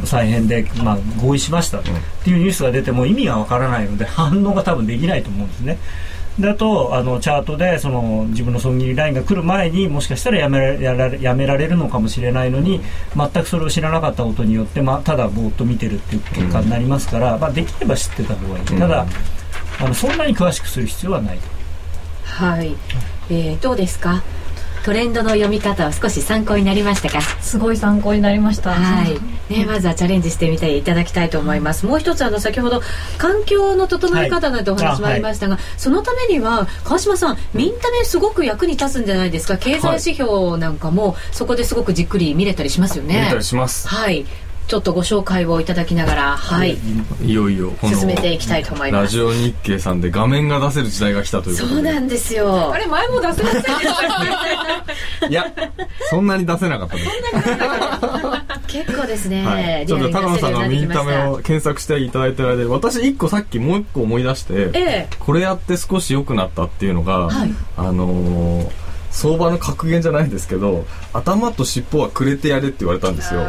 再編で、まあ、合意しました。っていうニュースが出ても意味がわからないので反応が多分できないと思うんですね。だとあのチャートでその自分の損切りラインが来る前にもしかしたらやめらやらやめられるのかもしれないのに全くそれを知らなかったことによって、まあ、ただぼーっと見てるっていう結果になりますから、うん、まあ、できれば知ってた方がいい、ただあのそんなに詳しくする必要はないはい、えー、どうですか？トレンドの読み方は少し参考になりましたか？すごい参考になりました。はい。ね、まずはチャレンジしてみていただきたいと思います。もう一つあの先ほど環境の整え方なんてお話もありましたが、はい、そのためには川島さんミンタメすごく役に立つんじゃないですか？経済指標なんかもそこですごくじっくり見れたりしますよね。見れたりします。はいちょっとご紹介をいただきながら、はい、いよいよ進めていきたいと思います。ラジオ日経さんで画面が出せる時代が来たということで。そうなんですよ。あれ前も出せませんでした <laughs> いや、そんなに出せなかったです。結構ですね。はい、ちょっと高野さんのミンタメを検索していただいてる間で、私一個さっきもう一個思い出して、ええ、これやって少し良くなったっていうのが、はい、あのー相場の格言じゃないんですけど頭と尻尾はくれてやれって言われたんですよ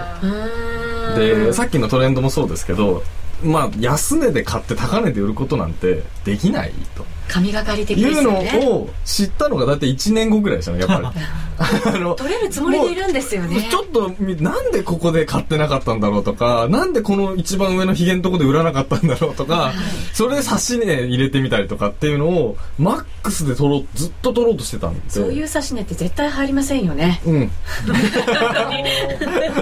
でさっきのトレンドもそうですけどまあ安値で買って高値で売ることなんてできないと。神がかり的ですよね。いうのを知ったのがだって1年後ぐらいでしたねやっぱり。<laughs> あの取れるつもりでいるんですよね。ちょっとなんでここで買ってなかったんだろうとかなんでこの一番上のヒゲのとこで売らなかったんだろうとか、はい、それで差し値入れてみたりとかっていうのをマックスで取ろうずっと取ろうとしてたんで。そういう差し値って絶対入りませんよね。うん。<laughs>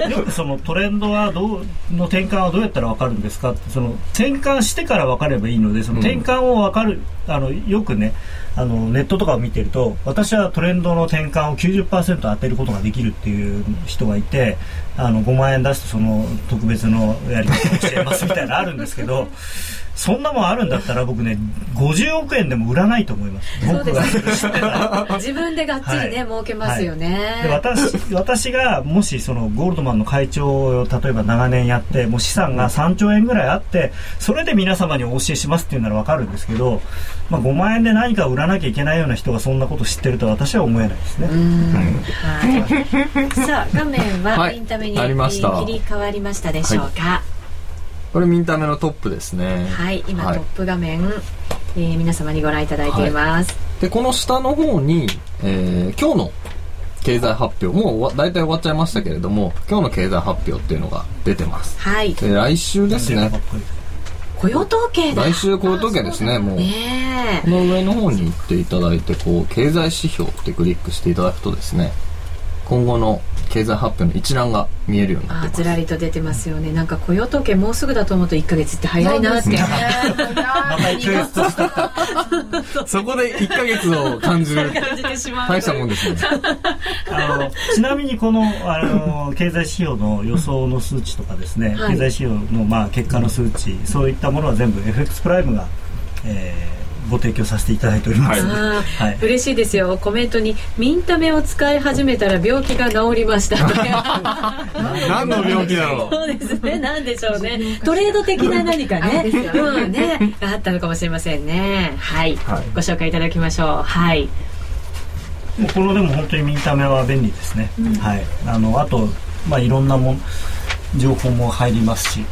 よくそのトレンドはどうの転換はどうやったら分かるんですかってその転換してから分かればいいのでその転換を分かる、うん、あのよくねあのネットとかを見てると私はトレンドの転換を90%当てることができるっていう人がいてあの5万円出してその特別のやり方をしてますみたいなのあるんですけど <laughs> そんなもんあるんだったら僕ね50億円でも売らないと思います。僕が。自分でがっちりね、はい、儲けますよね、はい、で私私がもしそのゴールドマンの会長を例えば長年やってもう資産が3兆円ぐらいあってそれで皆様にお教えしますっていうなら分かるんですけど、まあ、5万円で何か売らなきゃいけないような人がそんなこと知ってると私は思えないですね、はい、さあ画面はインタメに切り替わりましたでしょうか、これミンタメのトップですね。はい今、はい、トップ画面、えー、皆様にご覧いただいています、はい、でこの下の方に、えー、今日の経済発表もう大体終わっちゃいましたけれども今日の経済発表っていうのが出てます。はい。で来週ですね。雇用統計来週雇用統計ですねもう、ね、この上の方に行っていただいてこう経済指標ってクリックしていただくとですね今後の経済発表の一覧が見えるようになってます。ずらりと出てますよね。なんか雇用統計もうすぐだと思うと1か月って早いなって、<laughs> ね、そこで1か月を感じる大したもんですね。あのちなみにこのあの経済指標の予想の数値とかですね、はい、経済指標のまあ結果の数値そういったものは全部 FX プライムが、えー、ご提供させていただいております、はい、嬉しいですよ。コメントに「ミンタメを使い始めたら病気が治りました」<laughs> 何の病気だろう。そうですね。何でしょうね。トレード的な何かね。うんね。があったのかもしれませんね。はい、はい、ご紹介いただきましょう。はい。もうこのでも本当にミンタメは便利ですね、うん、はい。あのあとまあいろんなも情報も入りますし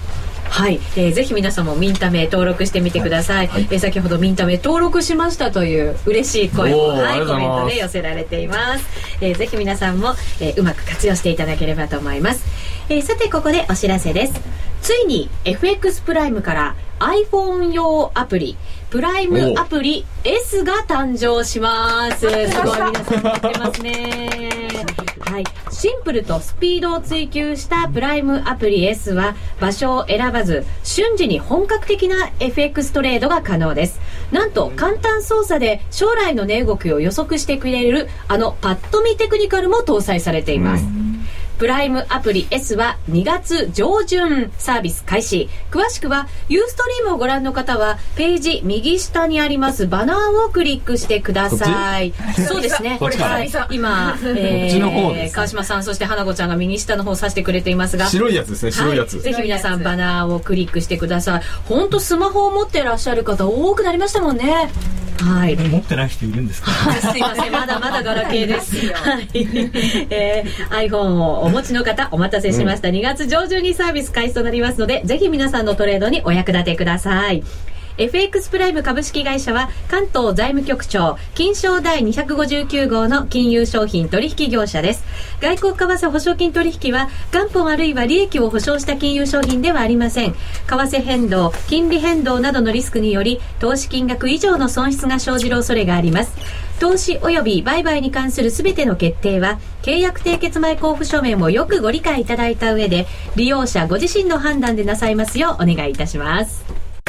はい、えー、ぜひ皆さんもミンタメ登録してみてください、はい、えー、先ほどミンタメ登録しましたという嬉しい声も、はい、コメントで寄せられています、えー、ぜひ皆さんも、えー、うまく活用していただければと思います、えー、さてここでお知らせです。ついに FX プライムから iPhone 用アプリプライムアプリ S が誕生します。すごい皆さんやってますねい、シンプルとスピードを追求したプライムアプリ S は場所を選ばず瞬時に本格的な FX トレードが可能です。なんと簡単操作で将来の値動きを予測してくれるあのパッと見テクニカルも搭載されています、プライムアプリ S は2月上旬サービス開始。詳しくは、ユーストリームをご覧の方は、ページ右下にありますバナーをクリックしてください。そうですね。はい、今、えー、川島さん、そして花子ちゃんが右下の方を指してくれていますが。白いやつですね、白いやつ。はい、ぜひ皆さんバナーをクリックしてください。本当スマホを持ってらっしゃる方多くなりましたもんね。はい、持ってない人いるんですか、はい、<laughs> すいません。まだまだガラケーです <laughs> はい、えー、iPhone をお持ちの方お待たせしました、うん、2月上旬にサービス開始となりますのでぜひ皆さんのトレードにお役立てください FX プライム株式会社は関東財務局長金賞第259号の金融商品取引業者です。外国為替保証金取引は元本あるいは利益を保証した金融商品ではありません。為替変動金利変動などのリスクにより投資金額以上の損失が生じる恐れがあります。投資及び売買に関するすべての決定は契約締結前交付書面をよくご理解いただいた上で利用者ご自身の判断でなさいますようお願いいたします。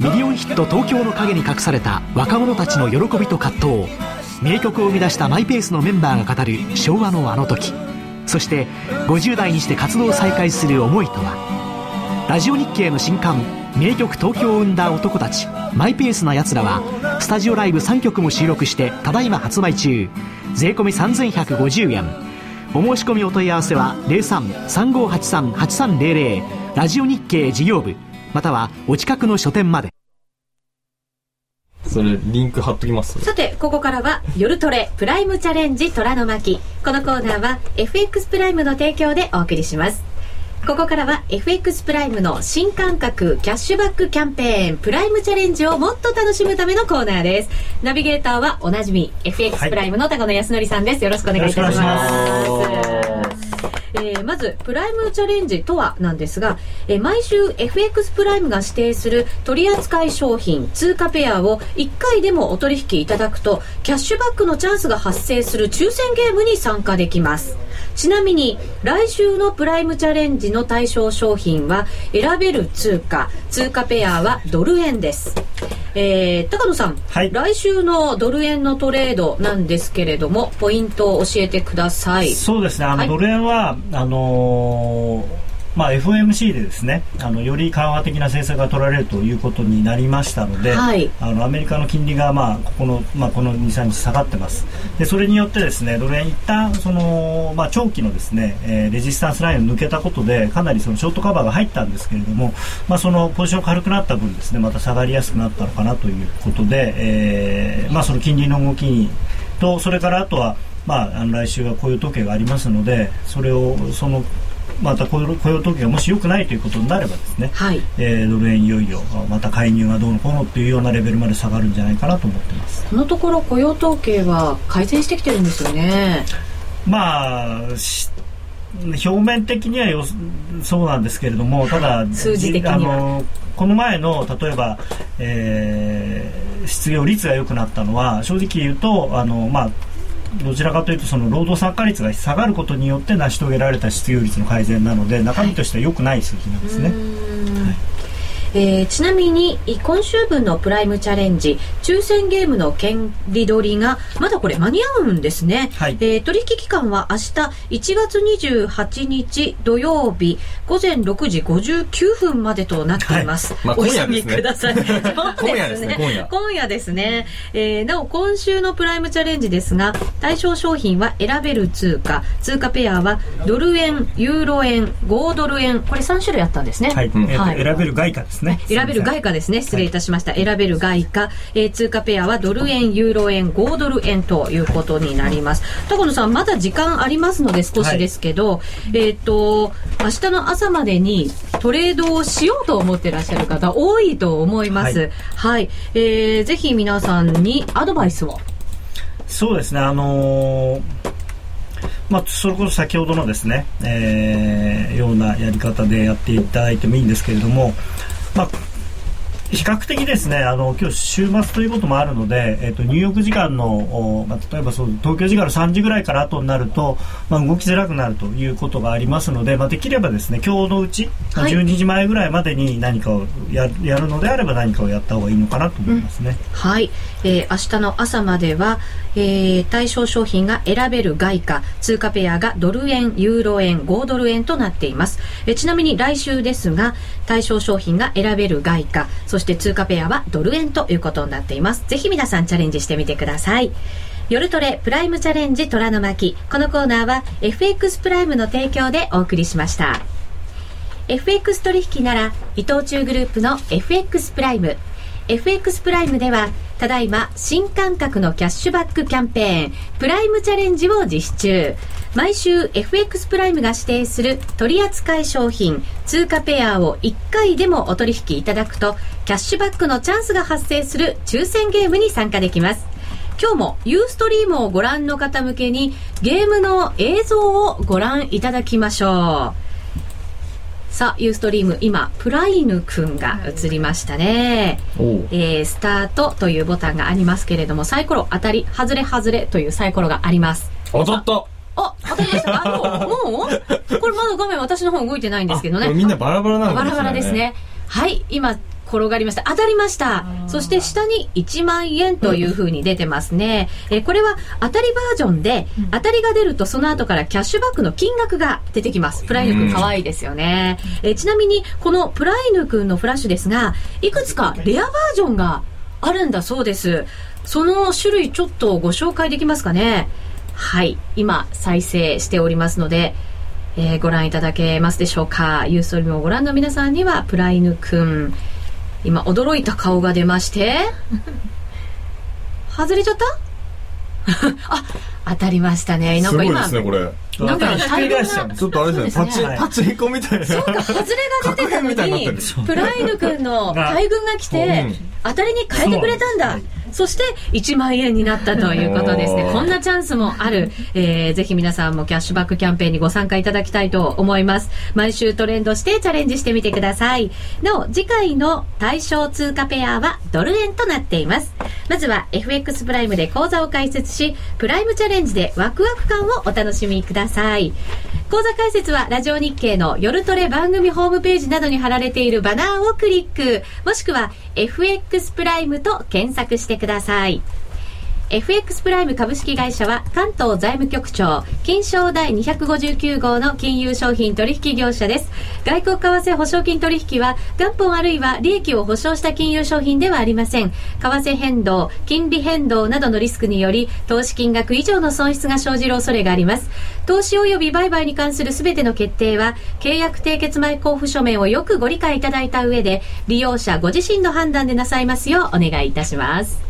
ミリオンヒット東京の陰に隠された若者たちの喜びと葛藤。名曲を生み出したマイペースのメンバーが語る昭和のあの時。そして、50代にして活動を再開する思いとは。ラジオ日経の新刊、名曲東京を生んだ男たちマイペースな奴らはスタジオライブ3曲も収録してただいま発売中税込3150円お申し込みお問い合わせは03-3583-8300ラジオ日経事業部またはお近くの書店まで。それリンク貼っときます？さてここからは夜トレプライムチャレンジ虎の巻。このコーナーは FX プライムの提供でお送りします。ここからは FX プライムの新感覚キャッシュバックキャンペーンプライムチャレンジをもっと楽しむためのコーナーです。ナビゲーターはおなじみ FX プライムの高野康則さんです。よろしくお願いいたしますえー、まずプライムチャレンジとはなんですが、えー、毎週 FX プライムが指定する取扱い商品通貨ペアを1回でもお取引いただくとキャッシュバックのチャンスが発生する抽選ゲームに参加できます。ちなみに来週のプライムチャレンジの対象商品は選べる通貨通貨ペアはドル円です。えー、高野さん、はい、来週のドル円のトレードなんですけれどもポイントを教えてください。そうですね。あの、はい、ドル円はあのーまあ、FOMC でですねあのより緩和的な政策が取られるということになりましたので、はい、あのアメリカの金利が、まあ、ここの,、まあ、この23日下がってます。でそれによってですねドル円一旦その、まあ、長期のですね、えー、レジスタンスラインを抜けたことでかなりそのショートカバーが入ったんですけれども、まあ、そのポジション軽くなった分ですねまた下がりやすくなったのかなということで、えーまあ、その金利の動きにとそれからあとはまあ、あの来週は雇用統計がありますのでそれをそのまた雇用統計がもし良くないということになればですね、はい、えー、ドル円いよいよまた介入がどうのこうのっていうようなレベルまで下がるんじゃないかなと思ってます。このところ雇用統計は改善してきてるんですよね。まあ表面的にはよそうなんですけれどもただ数字的あのこの前の例えば、えー、失業率が良くなったのは正直言うとあの、まあ、どちらかというとその労働参加率が下がることによって成し遂げられた失業率の改善なので中身としては良くない数字なんですね。はいえー、ちなみに今週分のプライムチャレンジ抽選ゲームの権利取りがまだこれ間に合うんですね、はい、えー、取引期間は明日1月28日土曜日午前6時59分までとなっています、はい。まあ、みください。<laughs> 今夜ですね今夜。今夜ですね、えー、なお今週のプライムチャレンジですが対象商品は選べる通貨。通貨ペアはドル円ユーロ円5ドル円。これ3種類あったんですね。はい、うん、はい、選べる外貨ですですね。選べる外貨ですね。失礼いたしました。はい、選べる外貨、えー、通貨ペアはドル円、ユーロ円、5ドル円ということになります。高野さん、まだ時間ありますので少しですけど、はい、えっ、と、明日の朝までにトレードをしようと思ってらっしゃる方多いと思います。はい、はい、えー、ぜひ皆さんにアドバイスを。そうですね、あのーまあ、それこそ先ほどのですね、えー、ようなやり方でやっていただいてもいいんですけれども、まあ、比較的ですねあの今日週末ということもあるので、えーと、入浴時間の、まあ、例えばそう東京時間の3時ぐらいから後になると、まあ、動きづらくなるということがありますので、まあ、できればですね今日のうち、まあ、12時前ぐらいまでに何かをややるのであれば何かをやった方がいいのかなと思いますね。うん、はい、えー、明日の朝までは、えー、対象商品が選べる外貨通貨ペアがドル円ユーロ円5ドル円となっています、えー、ちなみに来週ですが対象商品が選べる外貨そして通貨ペアはドル円ということになっています。ぜひ皆さんチャレンジしてみてください。夜トレプライムチャレンジ虎の巻。このコーナーは FX プライムの提供でお送りしました。FX 取引なら伊藤忠グループの FX プライム。FX プライムではただいま新感覚のキャッシュバックキャンペーンプライムチャレンジを実施中。毎週 FX プライムが指定する取扱商品通貨ペアを1回でもお取引いただくとキャッシュバックのチャンスが発生する抽選ゲームに参加できます今日もユーストリームをご覧の方向けにゲームの映像をご覧いただきましょうさあ、ユーストリーム、今、プライヌくんが映りましたね。えー、スタートというボタンがありますけれども、サイコロ当たり、外れ外れというサイコロがあります。当たったあ、当たりましたあ、もう、もう？これまだ画面私の方動いてないんですけどね。みんなバラバラなんですね。バラバラですね。はい、今、転がりました。当たりました。そして下に1万円というふうに出てますね。えー、これは当たりバージョンで、当たりが出るとその後からキャッシュバックの金額が出てきます。プライヌ君可愛いですよね。えー、ちなみにこのプライヌ君のフラッシュですが、いくつかレアバージョンがあるんだそうです。その種類ちょっとご紹介できますかね。はい。今再生しておりますので、えー、ご覧いただけますでしょうか。ユーストリームをご覧の皆さんには、プライヌくん、今驚いた顔が出まして。<laughs> 外れちゃった？<laughs> あ当たりましたね。なんか今すごいですねこれ。なんかちょっとあれですねパチパチンコみたいな。そうか外れが出てたのにプライド君の <laughs> 大群が来て当たりに変えてくれたんだそして1万円になったということですね。こんなチャンスもある。えー、ぜひ皆さんもキャッシュバックキャンペーンにご参加いただきたいと思います。毎週トレンドしてチャレンジしてみてください。なお、次回の対象通貨ペアはドル円となっています。まずは FX プライムで講座を開設し、プライムチャレンジでワクワク感をお楽しみください。講座解説はラジオ日経の夜トレ番組ホームページなどに貼られているバナーをクリック、もしくは FX プライムと検索してください。FX プライム株式会社は関東財務局長金賞第259号の金融商品取引業者です。外国為替保証金取引は元本あるいは利益を保証した金融商品ではありません。為替変動金利変動などのリスクにより投資金額以上の損失が生じる恐れがあります。投資及び売買に関する全ての決定は契約締結前交付書面をよくご理解いただいた上で利用者ご自身の判断でなさいますようお願いいたします。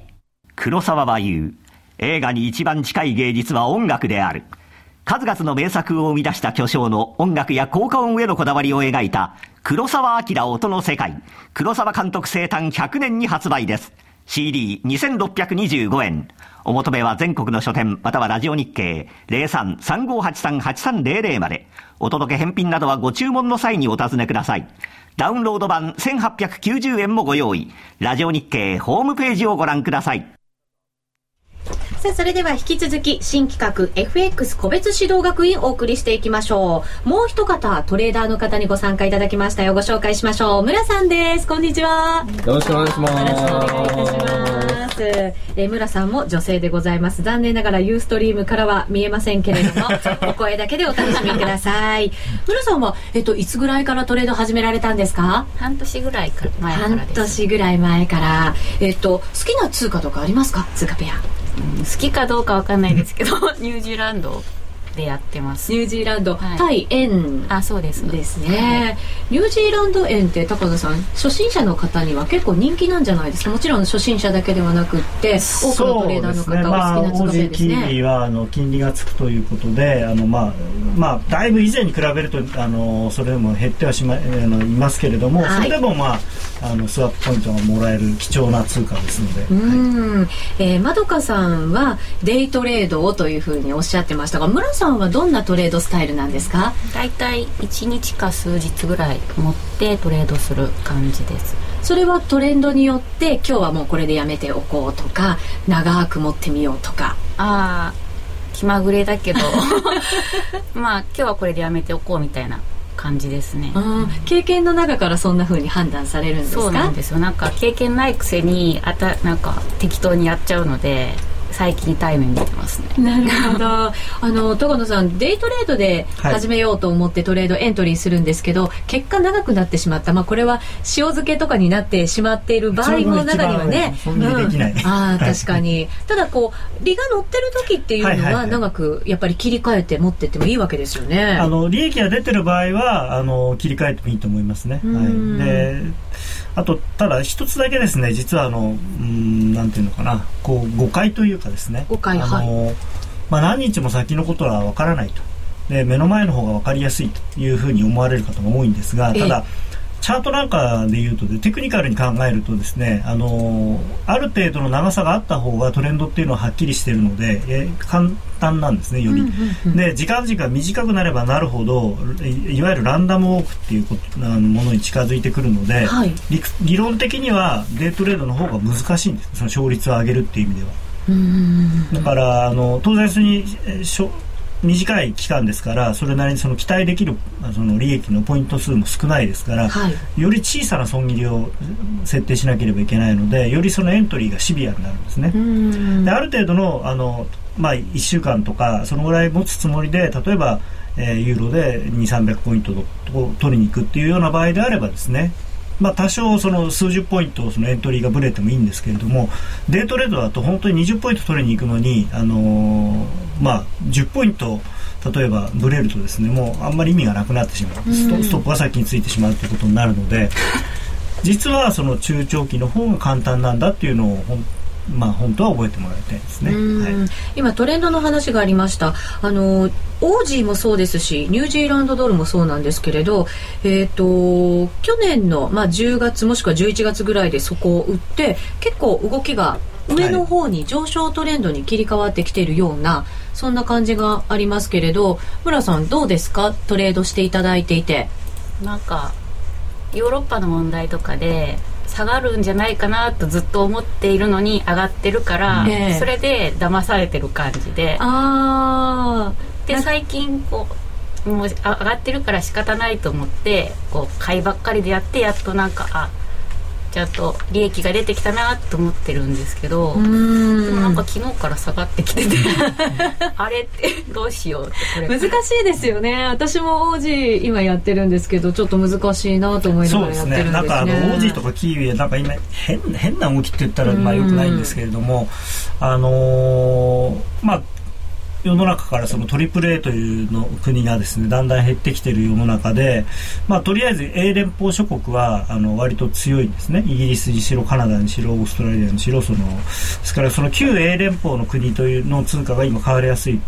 黒沢は言う。映画に一番近い芸術は音楽である。数々の名作を生み出した巨匠の音楽や効果音へのこだわりを描いた黒沢明音の世界。黒沢監督生誕100年に発売です。CD2625 円。お求めは全国の書店またはラジオ日経03-3583-8300まで。お届け返品などはご注文の際にお尋ねください。ダウンロード版1890円もご用意。ラジオ日経ホームページをご覧ください。さあ、それでは引き続き、新企画 FX 個別指導学院お送りしていきましょう。もう一方、トレーダーの方にご参加いただきましたよ。ご紹介しましょう。村さんです。こんにちは。よろしくお願いします。よろしくお願いいたします。えー、村さんも女性でございます。残念ながらユーストリームからは見えませんけれども、<laughs> お声だけでお楽しみください。村さんは、えっと、いつぐらいからトレード始められたんですか？半年ぐらい前から半年ぐらい前から。えっと、好きな通貨とかありますか？通貨ペア。好きかどうかわかんないですけどニュージーランドでやってます。ニュージーランド、はい、対円あそうです。ですね、ニュージーランド円って高田さん初心者の方には結構人気なんじゃないですか？もちろん初心者だけではなくって多くのトレーダーの方がお好きな通貨ですね、まあ、キーはあの金利がつくということであの、まあまあ、だいぶ以前に比べるとあのそれでも減ってはしまあのいますけれども、はい、それでもまああのスワップポイントがもらえる貴重な通貨ですので。うん、はい、えー、まどかさんはデイトレードをというふうにおっしゃってましたが村さんはどんなトレードスタイルなんですか？大体1日か数日ぐらい持ってトレードする感じです。それはトレンドによって今日はもうこれでやめておこうとか長く持ってみようとか。ああ気まぐれだけど。<laughs> まあ今日はこれでやめておこうみたいな感じですね、経験の中からそんな風に判断されるんですか？そうなんですよ。なんか経験ないくせにあたなんか適当にやっちゃうので最近タイムに出てますね。なるほど。あの戸野さんデイトレードで始めようと思ってトレードエントリーするんですけど、はい、結果長くなってしまった、まあ、これは塩漬けとかになってしまっている場合の中にはね、うん、あ確かに。ただこう利が乗ってる時っていうのは長くやっぱり切り替えて持ってってもいいわけですよね、あの利益が出てる場合はあの切り替えてもいいと思いますね、はい、であとただ一つだけですね。実はあのうんなんていうのかな。こう誤解というかですね誤解あの、はい、まあ、何日も先のことはわからないと。で目の前の方が分かりやすいというふうに思われる方が多いんですがただチャートなんかでいうとでテクニカルに考えるとですねあのある程度の長さがあった方がトレンドっていうのははっきりしているのでえ簡単なんですねより、で時間軸が短くなればなるほどいわゆるランダムウォークっていうことあのものに近づいてくるので、はい、理論的にはデイトレードの方が難しいんです。その勝率を上げるっていう意味では。だからあの当然にしょ短い期間ですからそれなりにその期待できるその利益のポイント数も少ないですから、はい、より小さな損切りを設定しなければいけないのでよりそのエントリーがシビアになるんですね。である程度のあの、まあ、1週間とかそのぐらい持つつもりで例えば、えー、ユーロで2300ポイントを取りに行くっていうような場合であればですねまあ、多少その数十ポイントそのエントリーがぶれてもいいんですけれどもデートレードだと本当に20ポイント取りに行くのに、あのー、まあ、10ポイント例えばブレるとですねもうあんまり意味がなくなってしまう。ストストップが先についてしまうということになるので実はその中長期の方が簡単なんだっていうのをまあ、本当は覚えてもらいたいですね、はい、今トレンドの話がありました。あのオージーもそうですしニュージーランドドルもそうなんですけれど、えーと、去年の、まあ、10月もしくは11月ぐらいでそこを売って結構動きが上の方に上昇トレンドに切り替わってきているような、はい、そんな感じがありますけれど村さんどうですか？トレードしていただいていて。なんかヨーロッパの問題とかで下がるんじゃないかなとずっと思っているのに上がってるから、えー、それで騙されてる感じで。あで最近こうもう上がってるから仕方ないと思ってこう買いばっかりでやってやっとなんかあちゃんと利益が出てきたなと思ってるんですけどでもなんか昨日から下がってきててあれってどうしようって難しいですよね。私も王子今やってるんですけどちょっと難しいなと思いながらやってるんですね。なんかあの王子とかキーウィなんか今変変な動きって言ったらまあよくないんですけれどもあのー、まあ世の中からその AAA というの国がですねだんだん減ってきている世の中で、まあ、とりあえず A 連邦諸国はあの割と強いんですね。イギリスにしろカナダにしろオーストラリアにしろそのですからその旧 A 連邦の国というの通貨が今変わりやすい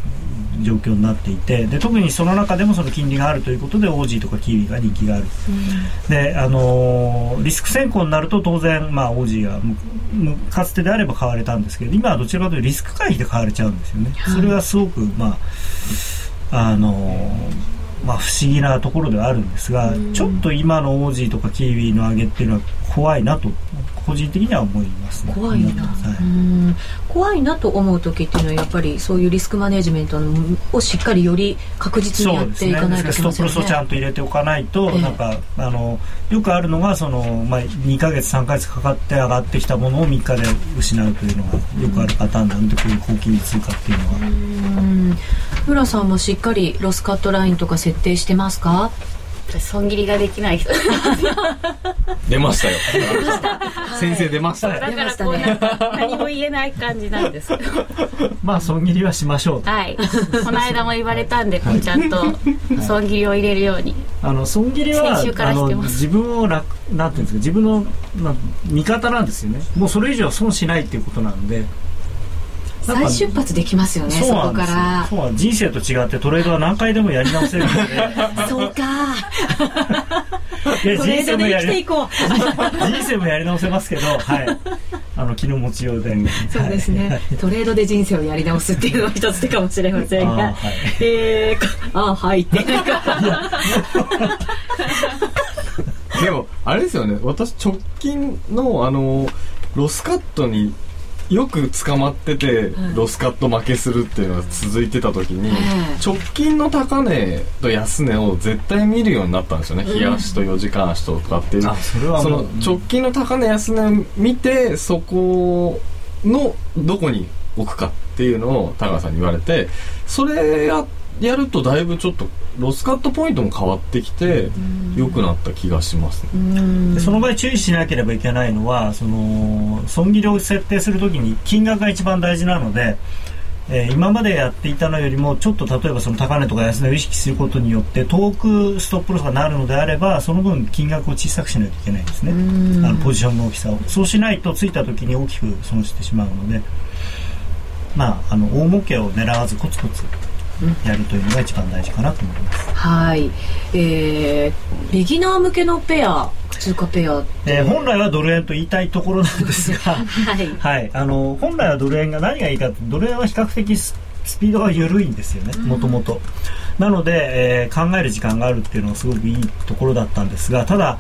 状況になっていてで特にその中でもその金利があるということでオージーとかキーウィが人気がある、うん、であのリスク先行になると当然、まあ、オージーがかつてであれば買われたんですけど今はどちらかというとリスク回避で買われちゃうんですよね、はい、それはすごくまああのまあ、不思議なところではあるんですが、ちょっと今のオージーとかキーウィの上げっていうのは怖いなと個人的には思いますね。怖いな、はい、怖いなと思う時っていうのはやっぱりそういうリスクマネジメントをしっかりより確実にやっていかないといけませんね、ね、ストップロスをちゃんと入れておかないと、えー、なんかあのよくあるのがその、まあ、2か月3か月かかって上がってきたものを3日で失うというのがよくあるパターンなんでこういう高金利通貨っていうのは。村さんもしっかりロスカットラインとか設定してますか？損切りができない人。<laughs> 出ましたよ。先生出ました。だからこうや何も言えない感じなんです <laughs> まあ損切りはしましょうはい。この間も言われたんでこうちゃんと損切りを入れるように。<laughs> あの損切りはあの自分を楽なんていうんですか自分の、まあ、味方なんですよね。もうそれ以上損しないっていうことなんで再出発できますよねそこから。そう人生と違ってトレードは何回でもやり直せるので。<laughs> そうか。人生もやり <laughs> 人生もやり直せますけどはい。あの気の持ちようでそうですね、はい、トレードで人生をやり直すっていうのは一つ手かもしれませんが。あ、はい、えー、あはい。ってでもあれですよね。私直近のあのロスカットによく捕まってて、ロスカット負けするっていうのが続いてた時に、直近の高値と安値を絶対見るようになったんですよね、冷やしと4時間足とかっていうその直近の高値安値を見てそこのどこに置くかっていうのを田川さんに言われてそれややるとだいぶちょっとロスカットポイントも変わってきて良くなった気がしますね。その場合注意しなければいけないのはその損切りを設定するときに金額が一番大事なので、えー、今までやっていたのよりもちょっと例えばその高値とか安値を意識することによって遠くストップロスがなるのであればその分金額を小さくしないといけないんですね。あのポジションの大きさを。そうしないとついた時に大きく損してしまうのでまああの大儲けを狙わずコツコツやるというのが一番大事かなと思います。はい、えー、ビギナー向けのペア通貨ペア、えー、本来はドル円と言いたいところなんですが、<laughs> はい、はい、あの本来はドル円が何がいいかドル円は比較的スピードが緩いんですよねもともとなので、えー、考える時間があるっていうのはすごくいいところだったんですがただ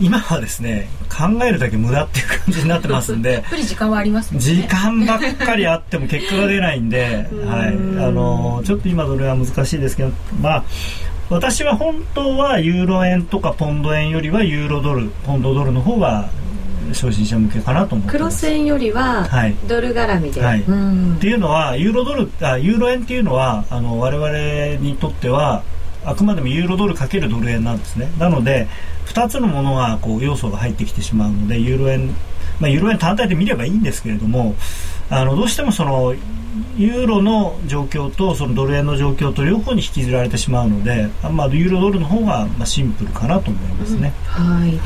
今はですね考えるだけ無駄っていう感じになってますんで <laughs> 時間はあります、ね、時間ばっかりあっても結果が出ないんではい。あのちょっと今どれは難しいですけどまあ私は本当はユーロ円とかポンド円よりはユーロドルポンドドルの方が初心者向けかなと思ってクロス円よりはドル絡みで、はい、っていうのはユーロドルあユーロ円っていうのはあの我々にとってはあくまでもユーロドルかけるドル円なんですね。なので2つのものがこう要素が入ってきてしまうのでユーロ円、まあ、ユーロ円単体で見ればいいんですけれどもあのどうしてもそのユーロの状況とそのドル円の状況と両方に引きずられてしまうので、まあ、ユーロドルの方がまあシンプルかなと思いますね。うん、はい、はい、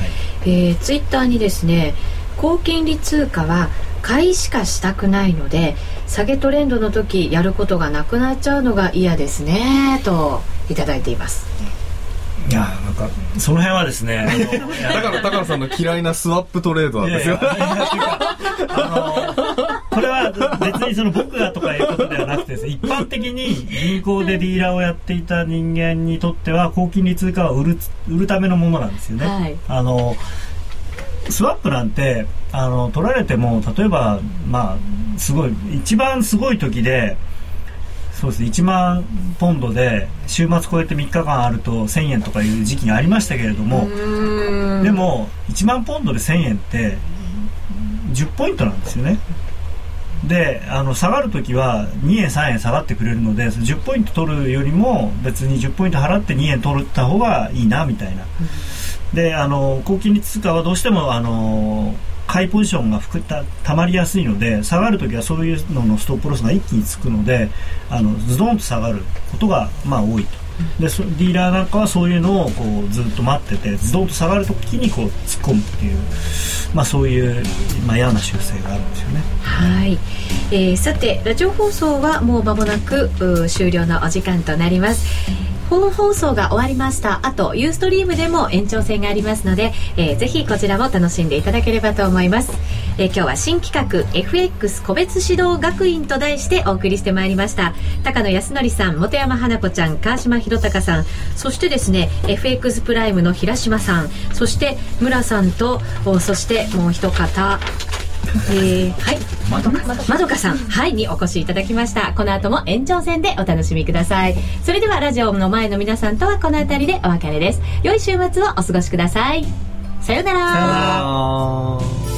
えー、ツイッターにですね高金利通貨は買いしかしたくないので下げトレンドの時やることがなくなっちゃうのが嫌ですねといただいています。いやなんかその辺はですねだから高野さんの嫌いなスワップトレードなんですよ。これは別にその僕がとかいうことではなくてですね一般的に銀行でディーラーをやっていた人間にとっては高金利通貨は売る売るためのものなんですよね、はい、あのスワップなんてあの取られても例えばまあすごい一番すごい時でそうです1万ポンドで週末超えて3日間あると1000円とかいう時期がありましたけれどもでも1万ポンドで1000円って10ポイントなんですよね。であの下がるときは2円3円下がってくれるので10ポイント取るよりも別に10ポイント払って2円取った方がいいなみたいなであの高金利通貨はどうしてもあの買いポジションがふくたたまりやすいので下がるときはそういうののストップロスが一気につくのであのズドンと下がることがまあ多いとでディーラーなんかはそういうのをこうずっと待っててズドンと下がるときにこう突っ込むっていう、まあ、そういう、まあ、嫌な習性があるんですよね。はい、えー、さてラジオ放送はもう間もなく終了のお時間となります。本放送が終わりました。あとユーストリームでも延長戦がありますので、えー、ぜひこちらも楽しんでいただければと思います、えー、今日は新企画 FX 個別指導学院と題してお送りしてまいりました。高野康則さん本山花子ちゃん川島弘隆さんそしてですね FX プライムの平島さんそして村さんとそしてもう一方えー、はい。まどかまどかさん。はいにお越しいただきました。この後も延長戦でお楽しみください。それではラジオの前の皆さんとはこの辺りでお別れです。良い週末をお過ごしください。さようなら。